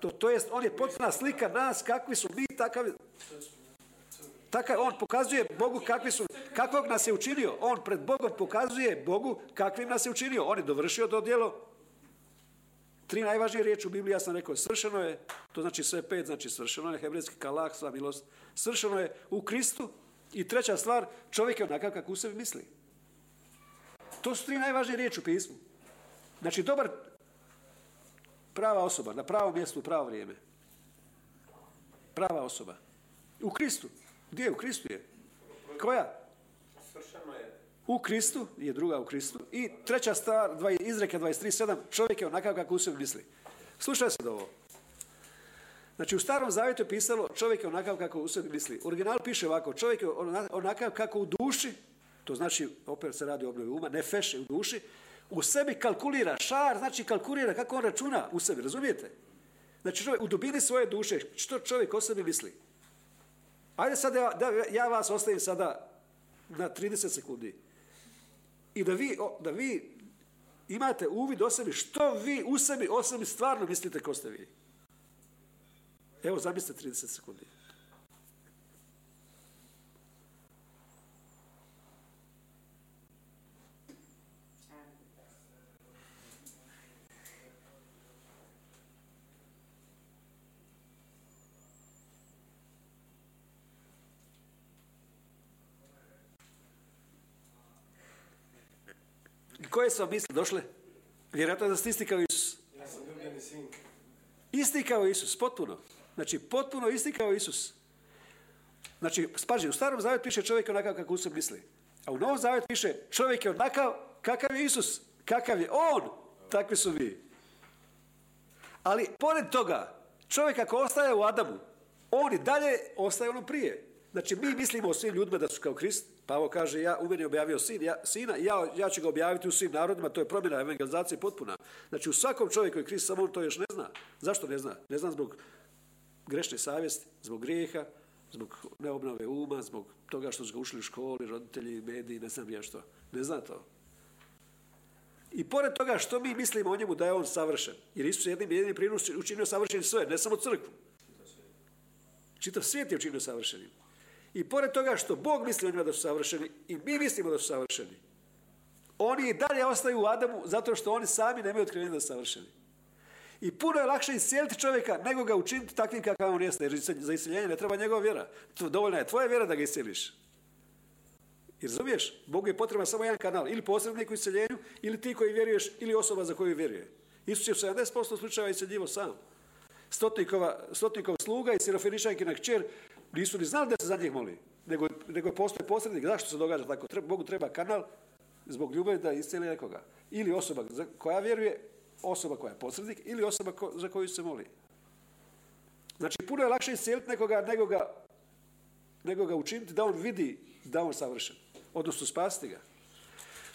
To, to jest, on je potpuna slika nas, kakvi su mi, takav, takav, on pokazuje Bogu kakvi su, kakvog nas je učinio. On pred Bogom pokazuje Bogu kakvim nas je učinio. On je dovršio to djelo, Tri najvažnije riječi u Bibliji, ja sam rekao, svršeno je, to znači sve pet, znači svršeno je, hebrejski kalah, sva milost, svršeno je u Kristu i treća stvar, čovjek je onakav kako u sebi misli. To su tri najvažnije riječi u pismu. Znači, dobar, prava osoba, na pravom mjestu, u pravo vrijeme. Prava osoba. U Kristu. Gdje je? U Kristu je. Koja? U Kristu, je druga u Kristu. I treća stvar, dva, izreke 23.7, čovjek je onakav kako u sebi misli. Slušaj se ovo. Znači u starom zavjetu je pisalo čovjek je onakav kako u sebi misli. U originalu piše ovako, čovjek je ona- onakav kako u duši, to znači, opet se radi o obnovi uma, ne feše u duši, u sebi kalkulira, šar znači kalkulira kako on računa u sebi, razumijete? Znači čovjek, u dubini svoje duše, što čovjek o sebi misli. Ajde sad ja vas ostavim sada na 30 sekundi i da vi, da vi imate uvid o sebi, što vi u sebi o sebi stvarno mislite ko ste vi. Evo, zamislite 30 sekundi. Koje su vam misli došle? Vjerojatno da ste isti kao Isus. Ja sam ljubljeni sin. Isti kao Isus, potpuno. Znači, potpuno isti kao Isus. Znači, spaži, u starom zavjetu piše čovjek je onakav kako sebi misli. A u novom zavjetu piše čovjek je onakav kakav je Isus. Kakav je On, takvi su vi. Ali, pored toga, čovjek ako ostaje u Adamu, on i dalje ostaje ono prije. Znači, mi mislimo o svim ljudima da su kao Krist. Pavo kaže, ja u meni objavio sin, ja, sina ja, ja ću ga objaviti u svim narodima, to je promjena evangelizacije potpuna. Znači, u svakom čovjeku je Krist, samo on to još ne zna. Zašto ne zna? Ne zna zbog grešne savjesti, zbog grijeha, zbog neobnove uma, zbog toga što su ga ušli u školi, roditelji, mediji, ne znam ja što. Ne zna to. I pored toga što mi mislimo o njemu da je on savršen, jer Isus je jednim jedinim prinos učinio savršenim sve, ne samo crkvu. Čitav svijet je učinio savršenim. I pored toga što Bog misli o njima da su savršeni i mi mislimo da su savršeni, oni i dalje ostaju u Adamu zato što oni sami nemaju otkrivenja da su savršeni. I puno je lakše iscijeliti čovjeka nego ga učiniti takvim kakav on jeste. Jer za iseljenje ne treba njegova vjera. To dovoljna je tvoja vjera da ga iscijeliš. Jer razumiješ? Bogu je potreban samo jedan kanal. Ili posrednik u iseljenju, ili ti koji vjeruješ, ili osoba za koju vjeruje. Isus je u 70% slučajeva iseljivo sam. Stotnikova, Stotnikov sluga i Sirofenišankina kćer nisu ni znali da se za njih moli. Nego, nego postoji posrednik. Zašto se događa tako? Treba, Bogu treba kanal zbog ljubavi da iscijeli nekoga. Ili osoba za- koja vjeruje, osoba koja je posrednik, ili osoba ko- za koju se moli. Znači, puno je lakše iscijeliti nekoga nego ga, nego ga učiniti da on vidi da on savršen. Odnosno spasiti ga.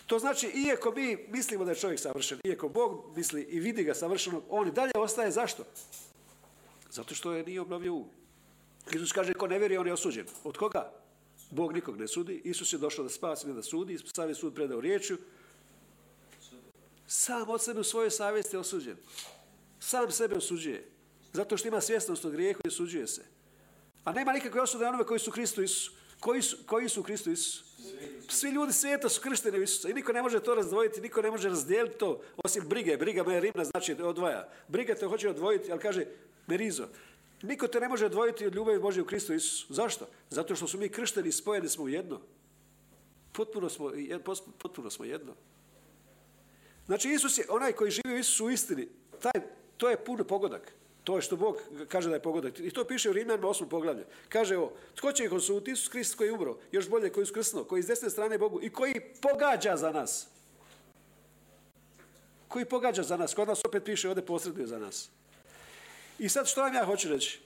To znači, iako mi mislimo da je čovjek savršen, iako Bog misli i vidi ga savršenog, on i dalje ostaje zašto? Zato što je nije obnovio um. Isus kaže, ko ne vjeruje, on je osuđen. Od koga? Bog nikog ne sudi. Isus je došao da spasi, ne da sudi. Sav je sud predao riječju. Sam od sebe u svojoj savjesti je osuđen. Sam sebe osuđuje. Zato što ima svjesnost o grijehu i osuđuje se. A nema nikakve osude onome koji su Kristu Isusu. Koji su, koji su u Kristu Isusu? Svi ljudi svijeta su kršteni u Isusa i niko ne može to razdvojiti, niko ne može razdijeliti to, osim brige. Briga me rimna znači odvaja. Briga te hoće odvojiti, ali kaže merizo. Niko te ne može odvojiti od ljubavi Božje u Kristu Isusu. Zašto? Zato što su mi kršteni i spojeni smo u jedno. Potpuno smo, potpuno smo jedno. Znači Isus je onaj koji živi u Isusu u istini. Taj, to je pun pogodak. To je što Bog kaže da je pogodak. I to piše u Rimljanima 8. poglavlje. Kaže ovo, tko će ih osuditi? Isus Krist koji je umro, još bolje koji je uskrsnuo, koji je s desne strane Bogu i koji pogađa za nas. Koji pogađa za nas. Kod nas opet piše ovdje posreduje za nas. I sad što vam ja hoću reći?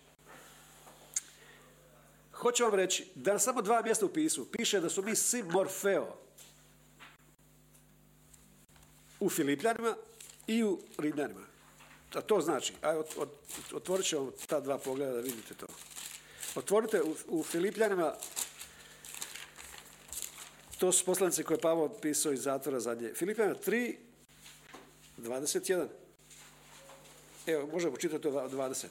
Hoću vam reći da samo dva mjesta u pismu piše da su mi svi morfeo u Filipljanima i u Rimljanima. A to znači, aj, ot, ot, otvorit ćemo ta dva pogleda da vidite to. Otvorite u, u Filipljanima, to su poslanice koje je Pavo pisao iz zatvora zadnje. Filipljana 3, 21. Evo, možemo čitati od 20.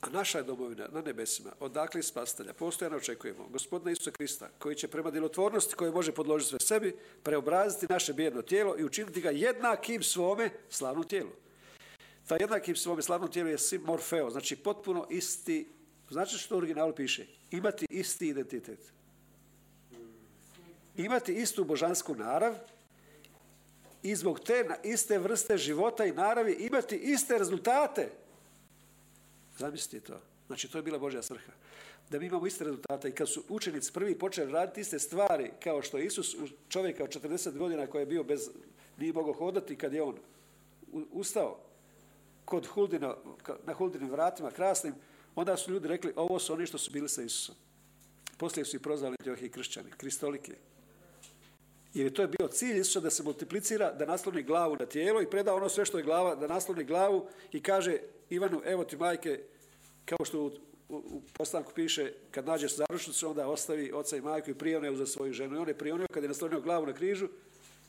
A naša je domovina na nebesima, odakle spastelja, postojano očekujemo, gospodina Isusa Krista, koji će prema djelotvornosti koje može podložiti sve sebi, preobraziti naše bijedno tijelo i učiniti ga jednakim svome slavnom tijelu. Ta jednakim svome slavnom tijelu je sim morfeo, znači potpuno isti, znači što u originalu piše, imati isti identitet. imati istu božansku narav i zbog te iste vrste života i naravi imati iste rezultate. Zamislite to. Znači, to je bila Božja svrha. Da mi imamo iste rezultate i kad su učenici prvi počeli raditi iste stvari kao što je Isus čovjeka od 40 godina koji je bio bez, nije mogao hodati kad je on ustao kod Huldina, na Huldinim vratima krasnim, onda su ljudi rekli ovo su oni što su bili sa Isusom. Poslije su i prozvali Antiohi kršćani, kristolike. Jer je to bio cilj Isusa da se multiplicira, da nasloni glavu na tijelo i preda ono sve što je glava, da nasloni glavu i kaže Ivanu, evo ti majke, kao što u, postanku piše, kad nađeš zaručnicu, onda ostavi oca i majku i prioneo za svoju ženu. I on je prionio, kad je naslonio glavu na križu,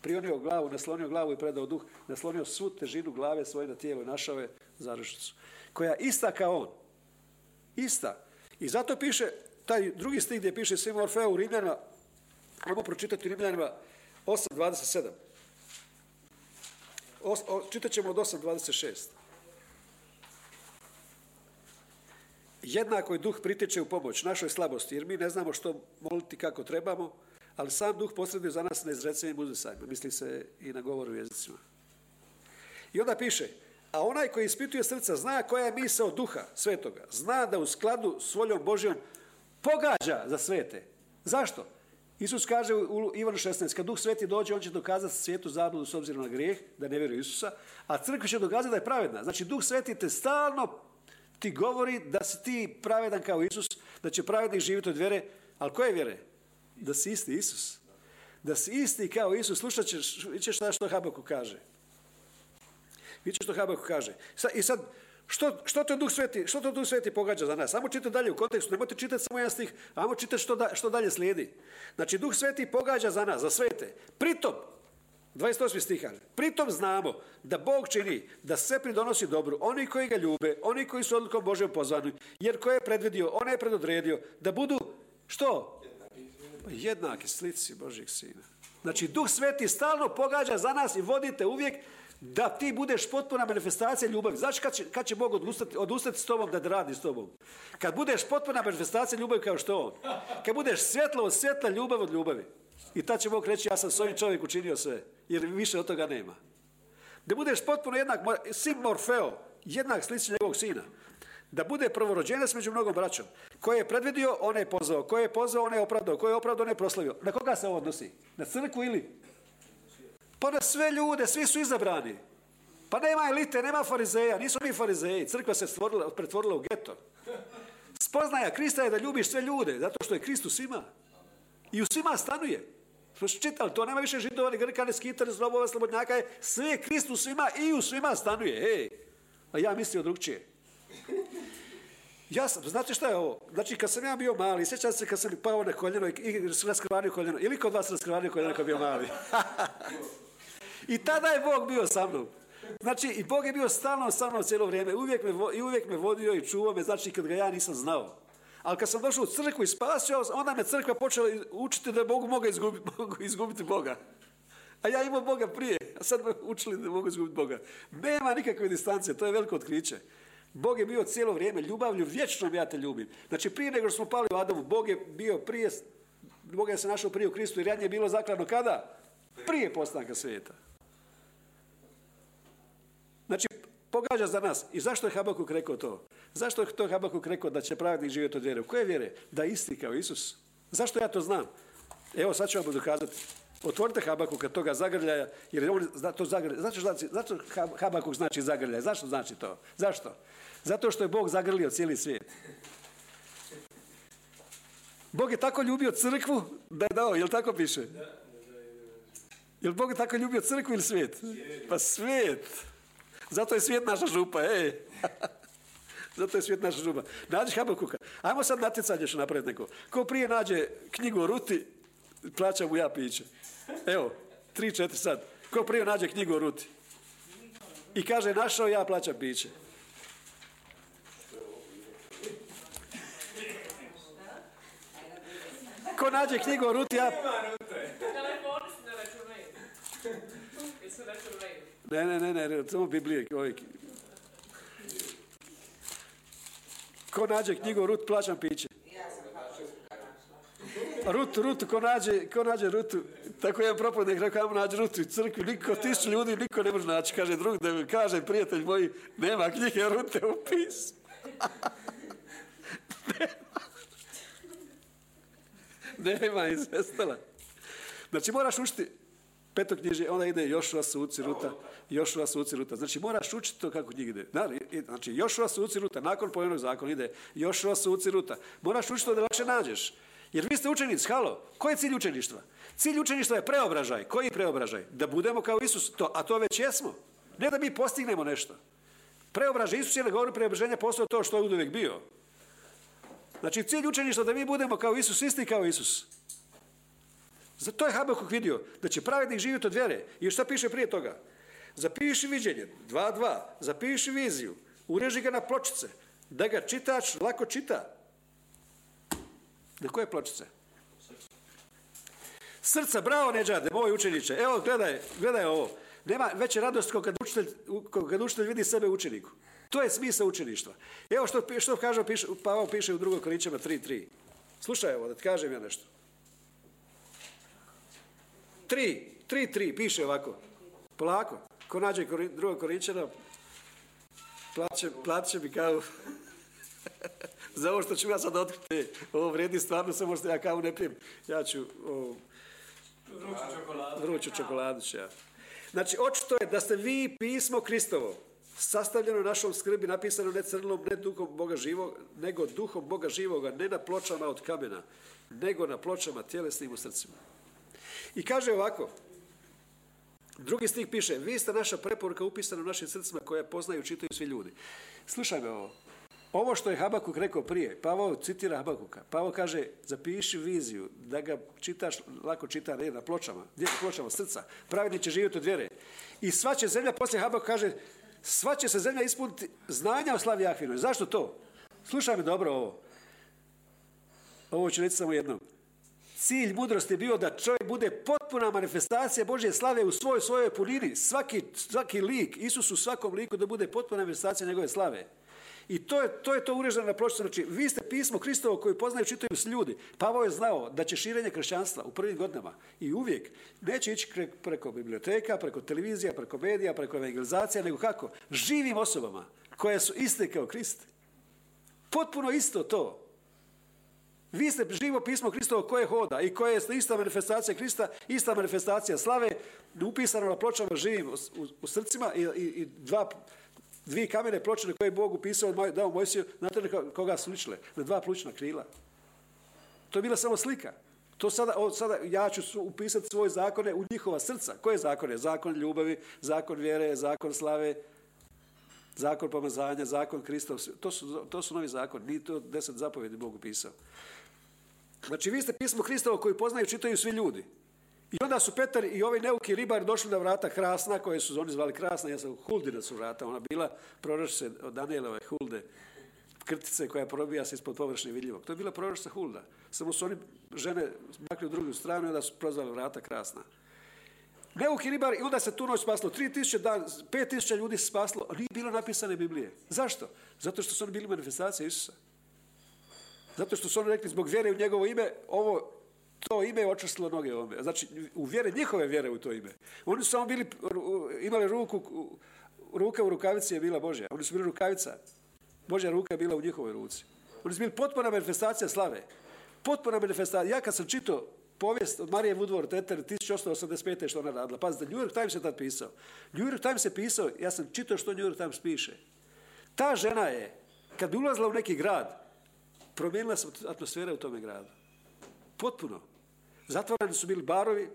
prionio glavu, naslonio glavu i predao duh, naslonio svu težinu glave svoje na tijelo i našao je zaručnicu. Koja je ista kao on. Ista. I zato piše, taj drugi stih gdje piše svima Orfeu u Rimljanima, ajmo pročitati Rimljanima 8.27. Os- o- Čitat ćemo od 8.26. Jednako je duh pritiče u pomoć našoj slabosti, jer mi ne znamo što moliti kako trebamo, ali sam duh posreduje za nas na izrecevim uzvisajima. Misli se i na govoru jezicima. I onda piše, a onaj koji ispituje srca zna koja je misao duha svetoga. Zna da u skladu s voljom Božjom pogađa za svete. Zašto? Isus kaže u Ivanu 16, kad duh sveti dođe, on će dokazati svijetu zabludu s obzirom na grijeh, da ne vjeruje Isusa, a crkva će dokazati da je pravedna. Znači, duh sveti te stalno ti govori da si ti pravedan kao Isus, da će pravednik živjeti od vjere, ali koje vjere? Da si isti Isus. Da si isti kao Isus, slušat ćeš, vidjet što Habaku kaže. Vidite što Habakuk kaže. I sad, što, što to Duh Sveti, što to Duh Sveti pogađa za nas? Samo čitati dalje u kontekstu, nemojte čitati samo jedan stih, ajmo čitati što, da, što dalje slijedi. Znači, Duh Sveti pogađa za nas, za svete. Pritom, 28. stih kaže, pritom znamo da Bog čini da sve pridonosi dobru, oni koji ga ljube, oni koji su odlukom Božjom pozvani, jer ko je predvidio, on je predodredio, da budu, što? Jednaki slici Božjeg sina. Znači, Duh Sveti stalno pogađa za nas i vodite uvijek da ti budeš potpuna manifestacija ljubavi. Znaš kad će, kad će Bog odustati, odustati s tobom da radi s tobom? Kad budeš potpuna manifestacija ljubavi kao što on. Kad budeš svjetlo od svjetla, ljubav od ljubavi. I tad će Bog reći, ja sam s ovim čovjek učinio sve. Jer više od toga nema. Da budeš potpuno jednak, sin Morfeo, jednak slici njegovog sina. Da bude prvorođenac među mnogom braćom. Ko je predvidio, on je pozvao. Ko je pozvao, on je opravdao. Ko je opravdao, on je proslavio. Na koga se ovo odnosi? Na crkvu ili? Pa na sve ljude, svi su izabrani. Pa nema elite, nema farizeja, nisu mi farizeji. Crkva se stvorila, pretvorila u geto. Spoznaja Krista je da ljubiš sve ljude, zato što je Krist u svima. I u svima stanuje. Smo čitali, to nema više židova, ni grka, ni skita, ni slobodnjaka je. Sve Krist u svima i u svima stanuje. Ej, a ja mislio drugčije. Ja sam, znate šta je ovo? Znači, kad sam ja bio mali, sjećam se kad sam pao na koljeno i, i raskrvanio koljeno. Ili kod vas raskrvanio koljeno kad bio mali? I tada je Bog bio sa mnom. Znači, i Bog je bio stalno sa mnom cijelo vrijeme. Uvijek me, I uvijek me vodio i čuvao me, znači, kad ga ja nisam znao. Ali kad sam došao u crkvu i spasio, onda me crkva počela učiti da mogu, mogu, izgubiti, mogu izgubiti Boga. A ja imao Boga prije, a sad me učili da mogu izgubiti Boga. Nema nikakve distance, to je veliko otkriće. Bog je bio cijelo vrijeme ljubavlju, vječno ja te ljubim. Znači prije nego što smo pali u Adamu, Bog je bio prije, Bog je se našao prije u Kristu i ranije je bilo zakladno kada? Prije postanka svijeta. Znači, pogađa za nas. I zašto je Habakuk rekao to? Zašto je to Habakuk rekao da će pravednik živjeti od vjere? U koje vjere? Da isti kao Isus. Zašto ja to znam? Evo, sad ću vam dokazati. Otvorite Habakuka toga zagrljaja, jer on zna to zagrljaja. Zašto, znači, zašto Ha- Habakuk znači zagrljaj? Zašto znači to? Zašto? Zato što je Bog zagrlio cijeli svijet. Bog je tako ljubio crkvu da je dao, jel tako piše? Jel Bog je tako ljubio crkvu ili svijet? Pa svijet. Zato je svijet naša župa, ej. Zato je svijet naša župa. Nađi Habakuka. Ajmo sad natjecanje što napraviti neko. Ko prije nađe knjigu o Ruti, plaća mu ja piće. Evo, tri, četiri sad. Ko prije nađe knjigu o Ruti? I kaže, našao ja plaćam piće. Ko nađe knjigu o Ruti, ja... Telefoni se ne računaju. Ne, ne, ne, ne, samo Biblije. Ovaj. Ko nađe knjigu Rut, plaćam piće. Rutu, rutu, ko nađe, ko nađe rutu, tako jedan propovjednik rekao, ajmo nađi rutu u crkvi, niko, tisuću ljudi, niko ne može naći. Kaže drug, da mi kaže, prijatelj moji, nema knjige rute u pisu. nema izvestala. Znači moraš učiti petoknjižje, onda ide Jošua suci ruta, Jošua suci ruta. Znači moraš učiti to kako knjige ide. Znači Jošua suci ruta, nakon pojenog zakona ide Jošua suci ruta. Moraš učiti to da lakše nađeš. Jer vi ste učenici, halo, koji je cilj učeništva? Cilj učeništva je preobražaj. Koji preobražaj? Da budemo kao Isus, to, a to već jesmo. Ne da mi postignemo nešto. Preobražaj, Isus je na govoru preobraženja postao to što je uvijek bio. Znači cilj učeništva da mi budemo kao Isus, isti kao Isus. Zato je Habakuk vidio da će pravednik živjeti od vjere. I šta piše prije toga? Zapiši viđenje, dva, dva. Zapiši viziju, ureži ga na pločice, da ga čitač lako čita. Na koje pločice? Srca, bravo Neđade, moj učeniče. Evo, gledaj, gledaj ovo. Nema veće radost kao kad učitelj, kad učitelj vidi sebe učeniku. To je smisao učeništva. Evo što, što kaže, piše, Pavao piše u drugoj Korinćama 3.3. Slušaj ovo, da ti kažem ja nešto. 3, 3.3, piše ovako. Polako. Ko nađe drugog Korinćana, platit će mi kao za ovo što ću ja sad otkriti. Ovo vredi stvarno samo što ja kao ne pijem. Ja ću o, vruću čokoladu. ću ja. Znači, očito je da ste vi pismo Kristovo, sastavljeno našom skrbi, napisano ne crnom, ne duhom Boga živog, nego duhom Boga živoga, ne na pločama od kamena, nego na pločama tjelesnim u srcima. I kaže ovako, drugi stih piše, vi ste naša preporuka upisana u našim srcima koja poznaju, čitaju svi ljudi. Slušaj me ovo. Ovo što je Habakuk rekao prije, Pavao citira Habakuka. Pavao kaže, zapiši viziju, da ga čitaš, lako čita ne, na pločama, gdje na pločama srca. Pravedni će živjeti od vjere. I sva će zemlja, poslije Habakuk kaže, sva će se zemlja ispuniti znanja o slavi Jahvinu. Zašto to? Slušaj me dobro ovo. Ovo ću reći samo jednom. Cilj mudrosti bio da čovjek bude potpuna manifestacija Božje slave u svojoj svojoj punini. Svaki, svaki lik, Isus u svakom liku da bude potpuna manifestacija njegove slave. I to je to, je to ureženo na pločicu. Znači, vi ste pismo Kristovo koji poznaju čitaju s ljudi. Pavao je znao da će širenje kršćanstva u prvim godinama i uvijek neće ići preko biblioteka, preko televizija, preko medija, preko evangelizacija, nego kako? Živim osobama koje su iste kao Krist. Potpuno isto to. Vi ste živo pismo Kristovo koje hoda i koje je ista manifestacija Krista, ista manifestacija slave, upisano na pločama živim u, srcima i, i, dva, dvije kamene ploče koje je Bog upisao, dao Mojsiju, znate na koga su ličile? Na dva plućna krila. To je bila samo slika. To sada, sada ja ću upisati svoje zakone u njihova srca. Koje zakone? Zakon ljubavi, zakon vjere, zakon slave, zakon pomazanja, zakon Kristov. To su, to su novi zakon. Nije to deset zapovjedi Bog upisao. Znači vi ste pismo Hristovo koji poznaju čitaju svi ljudi. I onda su Petar i ovaj neuki ribar došli na vrata Krasna, koje su oni zvali Krasna, ja sam Huldina su vrata, ona bila proročice od Danielove Hulde, krtice koja probija se ispod površne vidljivog. To je bila proročica Hulda. Samo su oni žene makli u drugu stranu i onda su prozvali vrata Krasna. Neuki ribar i onda se tu noć spaslo. 3000 dan, 5000 ljudi se spaslo, a nije bilo napisane Biblije. Zašto? Zato što su oni bili manifestacije Isusa. Zato što su oni rekli zbog vjere u njegovo ime, ovo, to ime je očvrstilo noge ovome. Znači, u vjere, njihove vjere u to ime. Oni su samo bili, imali ruku, ruka u rukavici je bila Božja. Oni su bili rukavica. Božja ruka je bila u njihovoj ruci. Oni su bili potpuna manifestacija slave. Potpuna manifestacija. Ja kad sam čitao povijest od Marije Woodward Eter 1885. što ona radila. Pazite, New York Times je tad pisao. New York Times je pisao, ja sam čitao što New York Times piše. Ta žena je, kad bi ulazila u neki grad, promijenila se atmosfera u tome gradu. Potpuno. Zatvarani su bili barovi,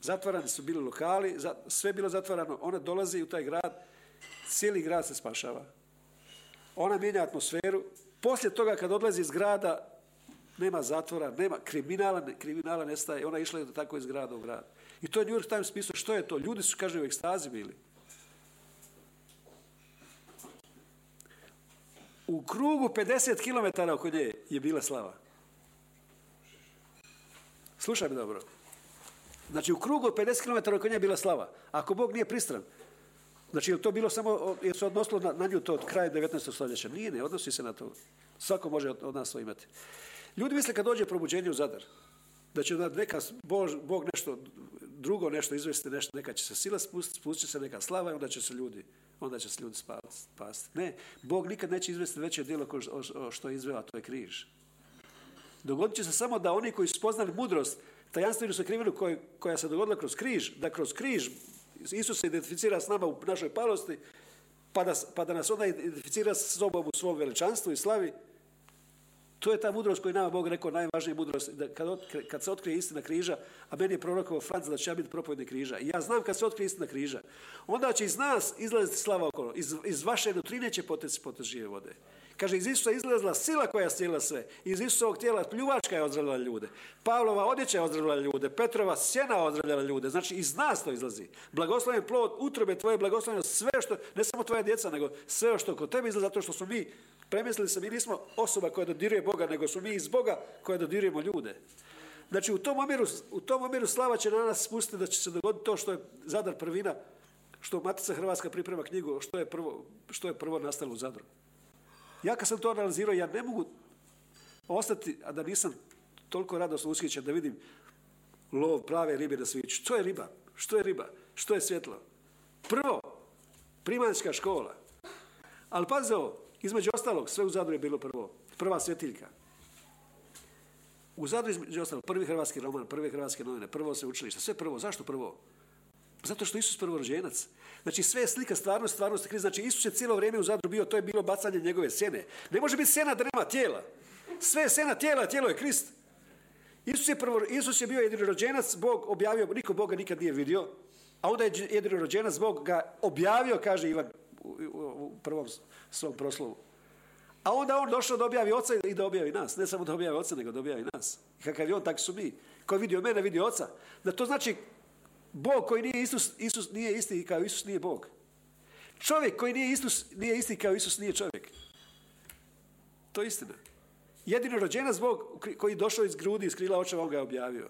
zatvarani su bili lokali, sve je bilo zatvarano. Ona dolazi u taj grad, cijeli grad se spašava. Ona mijenja atmosferu. Poslije toga kad odlazi iz grada, nema zatvora, nema kriminala, kriminala nestaje. Ona je išla tako iz grada u grad. I to je New York Times pisao, što je to? Ljudi su, kaže, u ekstazi bili. U krugu 50 km oko nje je bila slava. Slušaj mi dobro. Znači u krugu 50 km oko nje je bila slava. Ako Bog nije pristran, znači je to bilo samo, je se odnosilo na, na nju to od kraja 19. stoljeća? Nije, ne, odnosi se na to. Svako može od, nas to imati. Ljudi misle kad dođe probuđenje u Zadar, da će neka Bog, Bog nešto drugo nešto izvesti, nešto, neka će se sila spustiti, spustit se neka slava i onda će se ljudi, onda će se ljudi spasti. Ne, Bog nikad neće izvesti veće djelo što je izveo, a to je križ. Dogodit će se samo da oni koji su spoznali mudrost, tajanstvenu sakrivenu koja se dogodila kroz križ, da kroz križ Isus se identificira s nama u našoj palosti, pa da, pa da nas onda identificira s sobom u svom veličanstvu i slavi, to je ta mudrost koju nama Bog rekao, najvažnija mudrost, da kad, kad se otkrije istina križa, a meni je prorokovao Franc da će ja biti propovednik križa. Ja znam kad se otkrije istina križa, onda će iz nas izlaziti slava okolo, iz, iz vaše nutrine će poteci potes žive vode. Kaže, iz Isusa izlazila sila koja stijela sve. Iz Isusovog tijela pljuvačka je ozdravljala ljude. Pavlova odjeća je ozdravljala ljude. Petrova sjena ozdravljala ljude. Znači, iz nas to izlazi. Blagosloven plod utrobe tvoje, blagosloveno sve što, ne samo tvoja djeca, nego sve što kod tebe izlazi, zato što smo mi, premislili se, mi nismo osoba koja dodiruje Boga, nego smo mi iz Boga koja dodirujemo ljude. Znači, u tom omjeru, u tom omjeru slava će na nas spustiti da će se dogoditi to što je Zadar prvina, što Matica Hrvatska priprema knjigu, što je prvo, što je prvo nastalo u Zadru. Ja kad sam to analizirao, ja ne mogu ostati, a da nisam toliko radosno ushićen da vidim lov prave ribe na sviću. Što je riba? Što je riba? Što je svjetlo? Prvo, primanjska škola. Ali pazite ovo, između ostalog, sve u Zadru je bilo prvo. Prva svjetiljka. U Zadru između ostalog, prvi hrvatski roman, prve hrvatske novine, prvo se učilište, sve prvo. Zašto prvo? Zato što Isus prvorođenac. Znači sve je slika stvarnosti, stvarnosti kriza. Znači Isus je cijelo vrijeme u zadru bio, to je bilo bacanje njegove sjene. Ne može biti sjena da nema tijela. Sve je sjena tijela, tijelo je Krist. Isus je, prvo, Isus je bio jedini rođenac, Bog objavio, niko Boga nikad nije vidio, a onda je jedini rođenac, Bog ga objavio, kaže Ivan u, prvom svom proslovu. A onda on došao da objavi oca i da objavi nas. Ne samo da objavi oca, nego da objavi nas. I kakav je on, tak su mi. Ko je vidio mene, vidio oca. Da to znači Bog koji nije Isus, Isus nije isti kao Isus nije Bog. Čovjek koji nije Isus nije isti kao Isus nije čovjek. To je istina. Jedino rođenac Bog koji je došao iz grudi, iz krila očeva, on ga je objavio.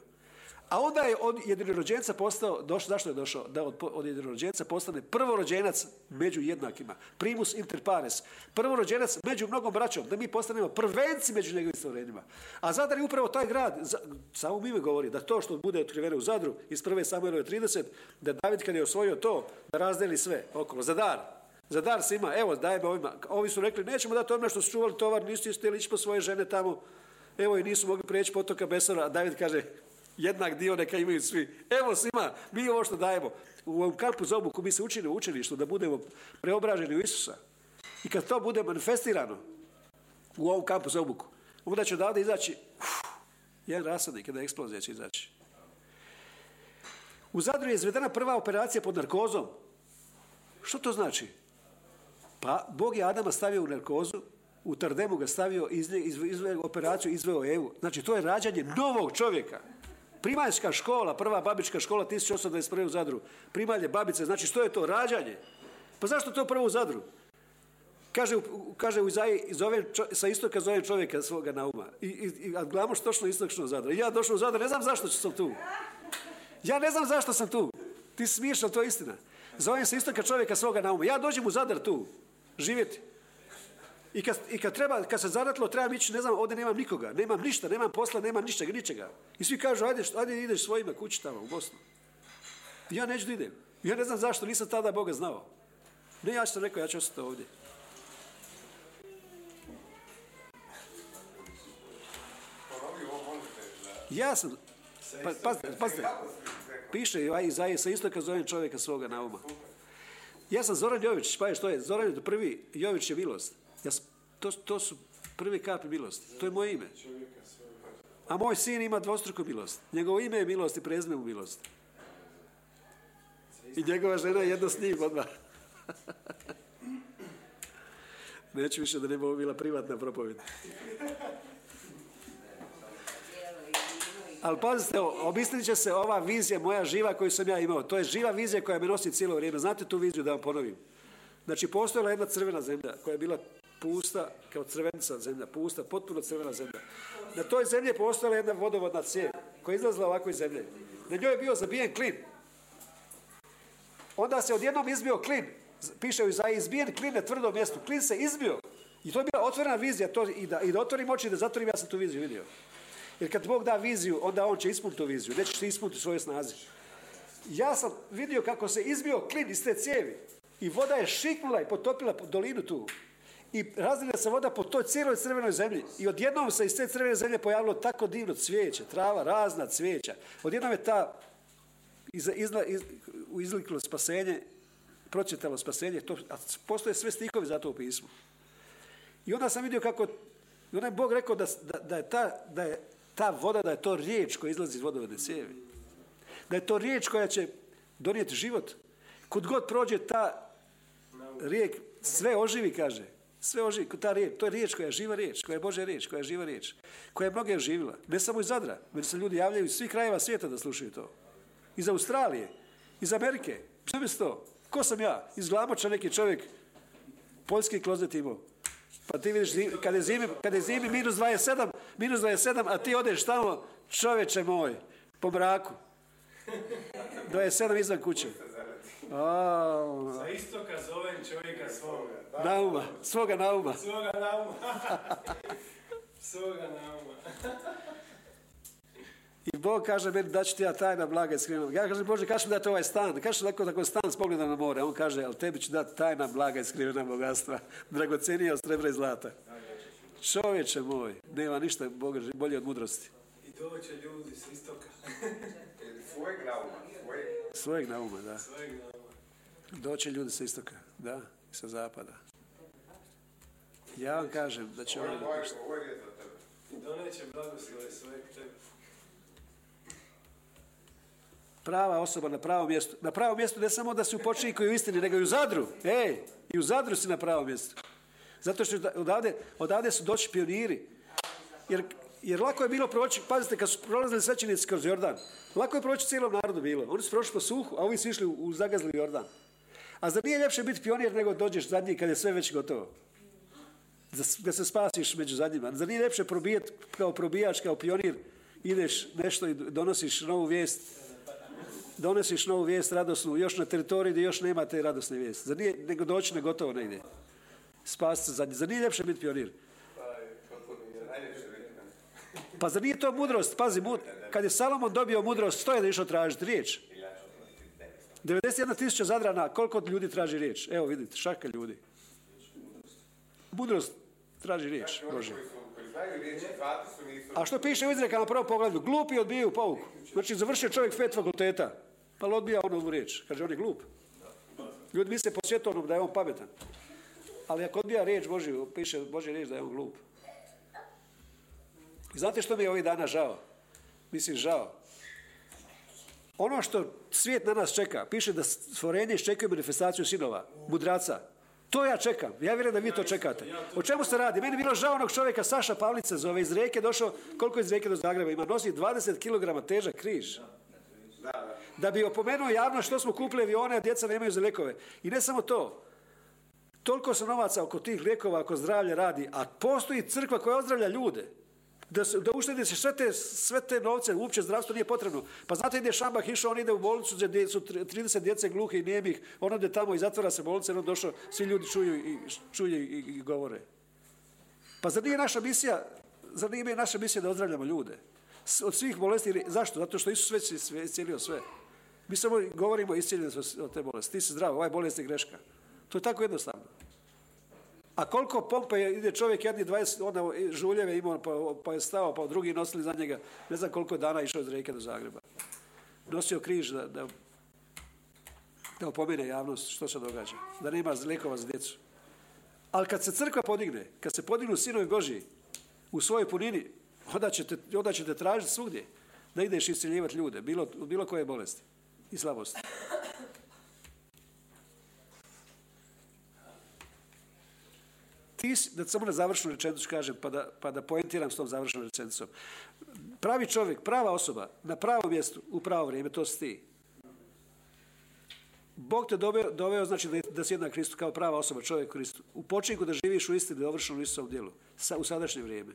A onda je od jedinorođenca postao, došao, zašto je došao? Da od, od jedinorođenca postane prvorođenac među jednakima. Primus inter pares. Prvorođenac među mnogom braćom. Da mi postanemo prvenci među njegovim stvorenjima. A Zadar je upravo taj grad, za, samo mi govori, da to što bude otkriveno u Zadru iz prve Samuelove 30, da David kad je osvojio to, da razdeli sve okolo. Zadar. Zadar se ima, evo dajemo ovima. Ovi su rekli, nećemo dati onome što su čuvali tovar, nisu htjeli ići po svoje žene tamo. Evo i nisu mogli preći potoka Besora, a David kaže, jednak dio neka imaju svi. Evo svima, mi ovo što dajemo. U ovom kampu za obuku mi se učili u učilištu da budemo preobraženi u Isusa. I kad to bude manifestirano u ovom kampu za obuku, onda će odavde izaći uf, jedan rasadnik, jedna eksplozija će izaći. U Zadru je izvedena prva operacija pod narkozom. Što to znači? Pa Bog je Adama stavio u narkozu, u Tardemu ga stavio, izveo operaciju, izveo Evu. Znači, to je rađanje novog čovjeka. Primaljska škola, prva babička škola 1821. u Zadru. Primalje, babice, znači što je to? Rađanje. Pa zašto to prvo u Zadru? Kaže, kaže u Izaji, zove, sa istoka zove čovjeka svoga nauma. I, i, i a gledamo što točno istočno Zadra. I ja došao u Zadar, ne znam zašto sam tu. Ja ne znam zašto sam tu. Ti smiješ, ali to je istina. Zovem se istoka čovjeka svoga nauma. Ja dođem u Zadar tu, živjeti. I kad, I kad, treba, kad se zadatlo, trebam ići, ne znam, ovdje nemam nikoga, nemam ništa, nemam posla, nemam ničega, ničega. I svi kažu, ajde, ajde ideš svojima kući tamo u Bosnu. I ja neću da idem. Ja ne znam zašto, nisam tada Boga znao. Ne, ja sam rekao, ja ću ostati ovdje. Ja sam, pa, pazite, pazite, piše Izaije, sa istoka zovem čovjeka svoga nauma. Ja sam Zoran Jović, pa je što je, Zoran je prvi, Jović je milost. Ja, to, to su prvi kapi milosti. To je moje ime. A moj sin ima dvostruku milost. Njegovo ime je milost i prezme mu milost. I njegova žena je jedno s njim odmah. Neću više da ne bi bila privatna propovjed. Ali pazite, obistinit će se ova vizija moja živa koju sam ja imao. To je živa vizija koja me nosi cijelo vrijeme. Znate tu viziju da vam ponovim? Znači, postojala jedna crvena zemlja koja je bila pusta, kao crvenica zemlja, pusta, potpuno crvena zemlja. Na toj zemlji je postojala jedna vodovodna cijev koja je izlazila ovako iz zemlje. Na njoj je bio zabijen klin. Onda se odjednom izbio klin. Piše u Izaiji, izbijen klin na tvrdom mjestu. Klin se izbio. I to je bila otvorena vizija. To, i, da, I da otvorim oči da zatvorim, ja sam tu viziju vidio. Jer kad Bog da viziju, onda on će ispuniti tu viziju. Nećeš ti ispuniti u svojoj snazi. Ja sam vidio kako se izbio klin iz te cijevi. I voda je šiknula i potopila dolinu tu. I razlila se voda po toj cijeloj crvenoj zemlji. I odjednom se iz te crvene zemlje pojavilo tako divno cvijeće, trava, razna cvijeća. Odjednom je ta iz, izla, iz, izliklo spasenje, pročitalo spasenje, to, a postoje sve stihovi za to u pismu. I onda sam vidio kako, i onda je Bog rekao da, da, da, je ta, da je ta voda, da je to riječ koja izlazi iz vodovodne cijevi. Da je to riječ koja će donijeti život. Kud god prođe ta rijek, sve oživi, kaže. Sve oživi, ta riječ, to je riječ koja je živa riječ, koja je Božja riječ, koja je živa riječ, koja je mnoge oživila. Ne samo iz Zadra, već se ljudi javljaju iz svih krajeva svijeta da slušaju to. Iz Australije, iz Amerike. Što bi to? Ko sam ja? Iz Glamoča neki čovjek, poljski klozet imao. Pa ti vidiš, kad je zimi, kad je zimi minus 27, minus 27, a ti odeš tamo, čovječe moj, po mraku. 27 izvan kuće. Sa istoka zovem čovjeka svoga. nauma, svoga nauma. Svoga nauma. svoga nauma. I Bog kaže meni da ću ti ja tajna blaga i skrivena. Ja kažem, Bože, kaži mi dati ovaj stan. Kaži tako tako stan s pogledom na more. On kaže, ali tebi ću dati tajna blaga i skrivena bogatstva. Dragocenija od srebra i zlata. Čovječe moj, nema ništa Boga bolje od mudrosti. I doće ljudi s istoka. Svojeg nauma. Svojeg nauma, da. Svojeg nauma. Doće ljudi sa istoka, da, i sa zapada. Ja vam kažem da će oni je moje, napuštiti. ovo je riječ za tebe. I doneće blagoslove svojeg tebe. Prava osoba na pravom mjestu. Na pravom mjestu ne samo da si u počiniku i u istini, nego i u Zadru. Ej, i u Zadru si na pravom mjestu. Zato što odavde, odavde su doći pioniri. Jer, jer lako je bilo proći, pazite, kad su prolazili svećenici kroz Jordan, lako je proći cijelom narodu bilo. Oni su prošli po suhu, a ovi su išli u, u zagazli Jordan. A zar nije ljepše biti pionir nego dođeš zadnji kad je sve već gotovo? Da, se spasiš među zadnjima. Zar nije ljepše probijati kao probijač, kao pionir, ideš nešto i donosiš novu vijest, donosiš novu vijest radosnu, još na teritoriji gdje još nema te radosne vijesti. Zar nije nego doći na gotovo negdje? Spasti se zadnji. Zar nije ljepše biti pionir? Pa zar nije to mudrost? Pazi, mud, kad je Salomon dobio mudrost, što je da išao tražiti riječ? 91 tisuća zadrana, koliko ljudi traži riječ? Evo vidite, šaka ljudi. Mudrost traži riječ, Bože. A što piše u izrekama na prvom pogledu? Glupi odbijaju pouku. Znači, završio čovjek pet fakulteta, pa odbija on ovu riječ. Kaže, on je glup. Ljudi misle po svjetovnom da je on pametan. Ali ako odbija riječ Božju, piše Božja riječ da je on glup. I znate što mi je ovih dana žao? Mislim, žao. Ono što svijet na nas čeka, piše da stvorenje iščekuje manifestaciju sinova, mudraca. To ja čekam. Ja vjerujem da vi to čekate. O čemu se radi? Meni je bilo žao onog čovjeka, Saša Pavlica zove, iz Rijeke došao, koliko je iz Rijeke do Zagreba ima? Nosi 20 kg težak križ. Da bi opomenuo javno što smo kupili avione, a djeca nemaju za lijekove. I ne samo to. Toliko se novaca oko tih lijekova, oko zdravlja radi, a postoji crkva koja ozdravlja ljude. Da, da uštedi se sve te, sve te novce, uopće zdravstvo nije potrebno. Pa znate je Šambah išao, on ide u bolnicu gdje su tri- 30 djece gluhe i nijemih, on ode tamo i zatvara se bolnica, on došao, svi ljudi čuju i, čuju i, i govore. Pa zar nije naša misija, zar nije naša misija da ozdravljamo ljude? Od svih bolesti, zašto? Zato što Isus već iscijelio sve. Mi samo govorimo iscijeljeni od te bolesti. Ti si zdrav, ovaj bolest je greška. To je tako jednostavno. A koliko pompe ide čovjek jedni 20, onda žuljeve imao, pa, pa je stao, pa drugi nosili za njega, ne znam koliko je dana išao iz Rijeke do Zagreba. Nosio križ da, da, da opomene javnost što se događa. Da nema lijekova za djecu. Ali kad se crkva podigne, kad se podignu sinovi Božji u svojoj punini, onda ćete, onda ćete tražiti svugdje da ideš iscijeljivati ljude, bilo, bilo koje bolesti i slabosti. Ti si, da samo na završnu rečenicu kažem, pa da, pa da poentiram s tom završnom rečenicom. Pravi čovjek, prava osoba, na pravom mjestu, u pravo vrijeme, to si ti. Bog te doveo, doveo znači da, da si jednak Kristu kao prava osoba, čovjek Kristu. U počinku da živiš u istini, dovršeno u Isusovom djelu, sa, u sadašnje vrijeme.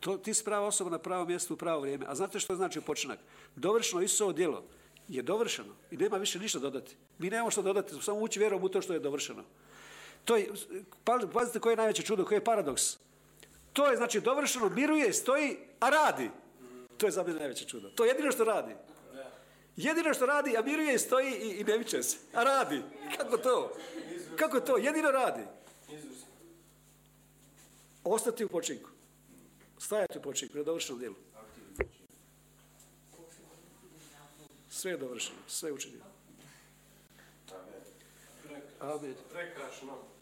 To, ti si prava osoba na pravom mjestu u pravo vrijeme. A znate što znači upočinak? Dovršeno Isusovo djelo je dovršeno i nema više ništa dodati. Mi nemamo što dodati, samo ući vjerom u to što je dovršeno. To je, pa- pazite koje je najveće čudo, koji je paradoks. To je znači dovršeno, miruje, stoji, a radi. To je za mene najveće čudo. To je jedino što radi. Jedino što radi, a miruje i stoji i, i ne se. A radi. Kako to? Kako to? Jedino radi. Ostati u počinku. Stajati u počinku, na dovršenom dijelu. Sve je dovršeno, sve je učinjeno. Amen. Prekrasno.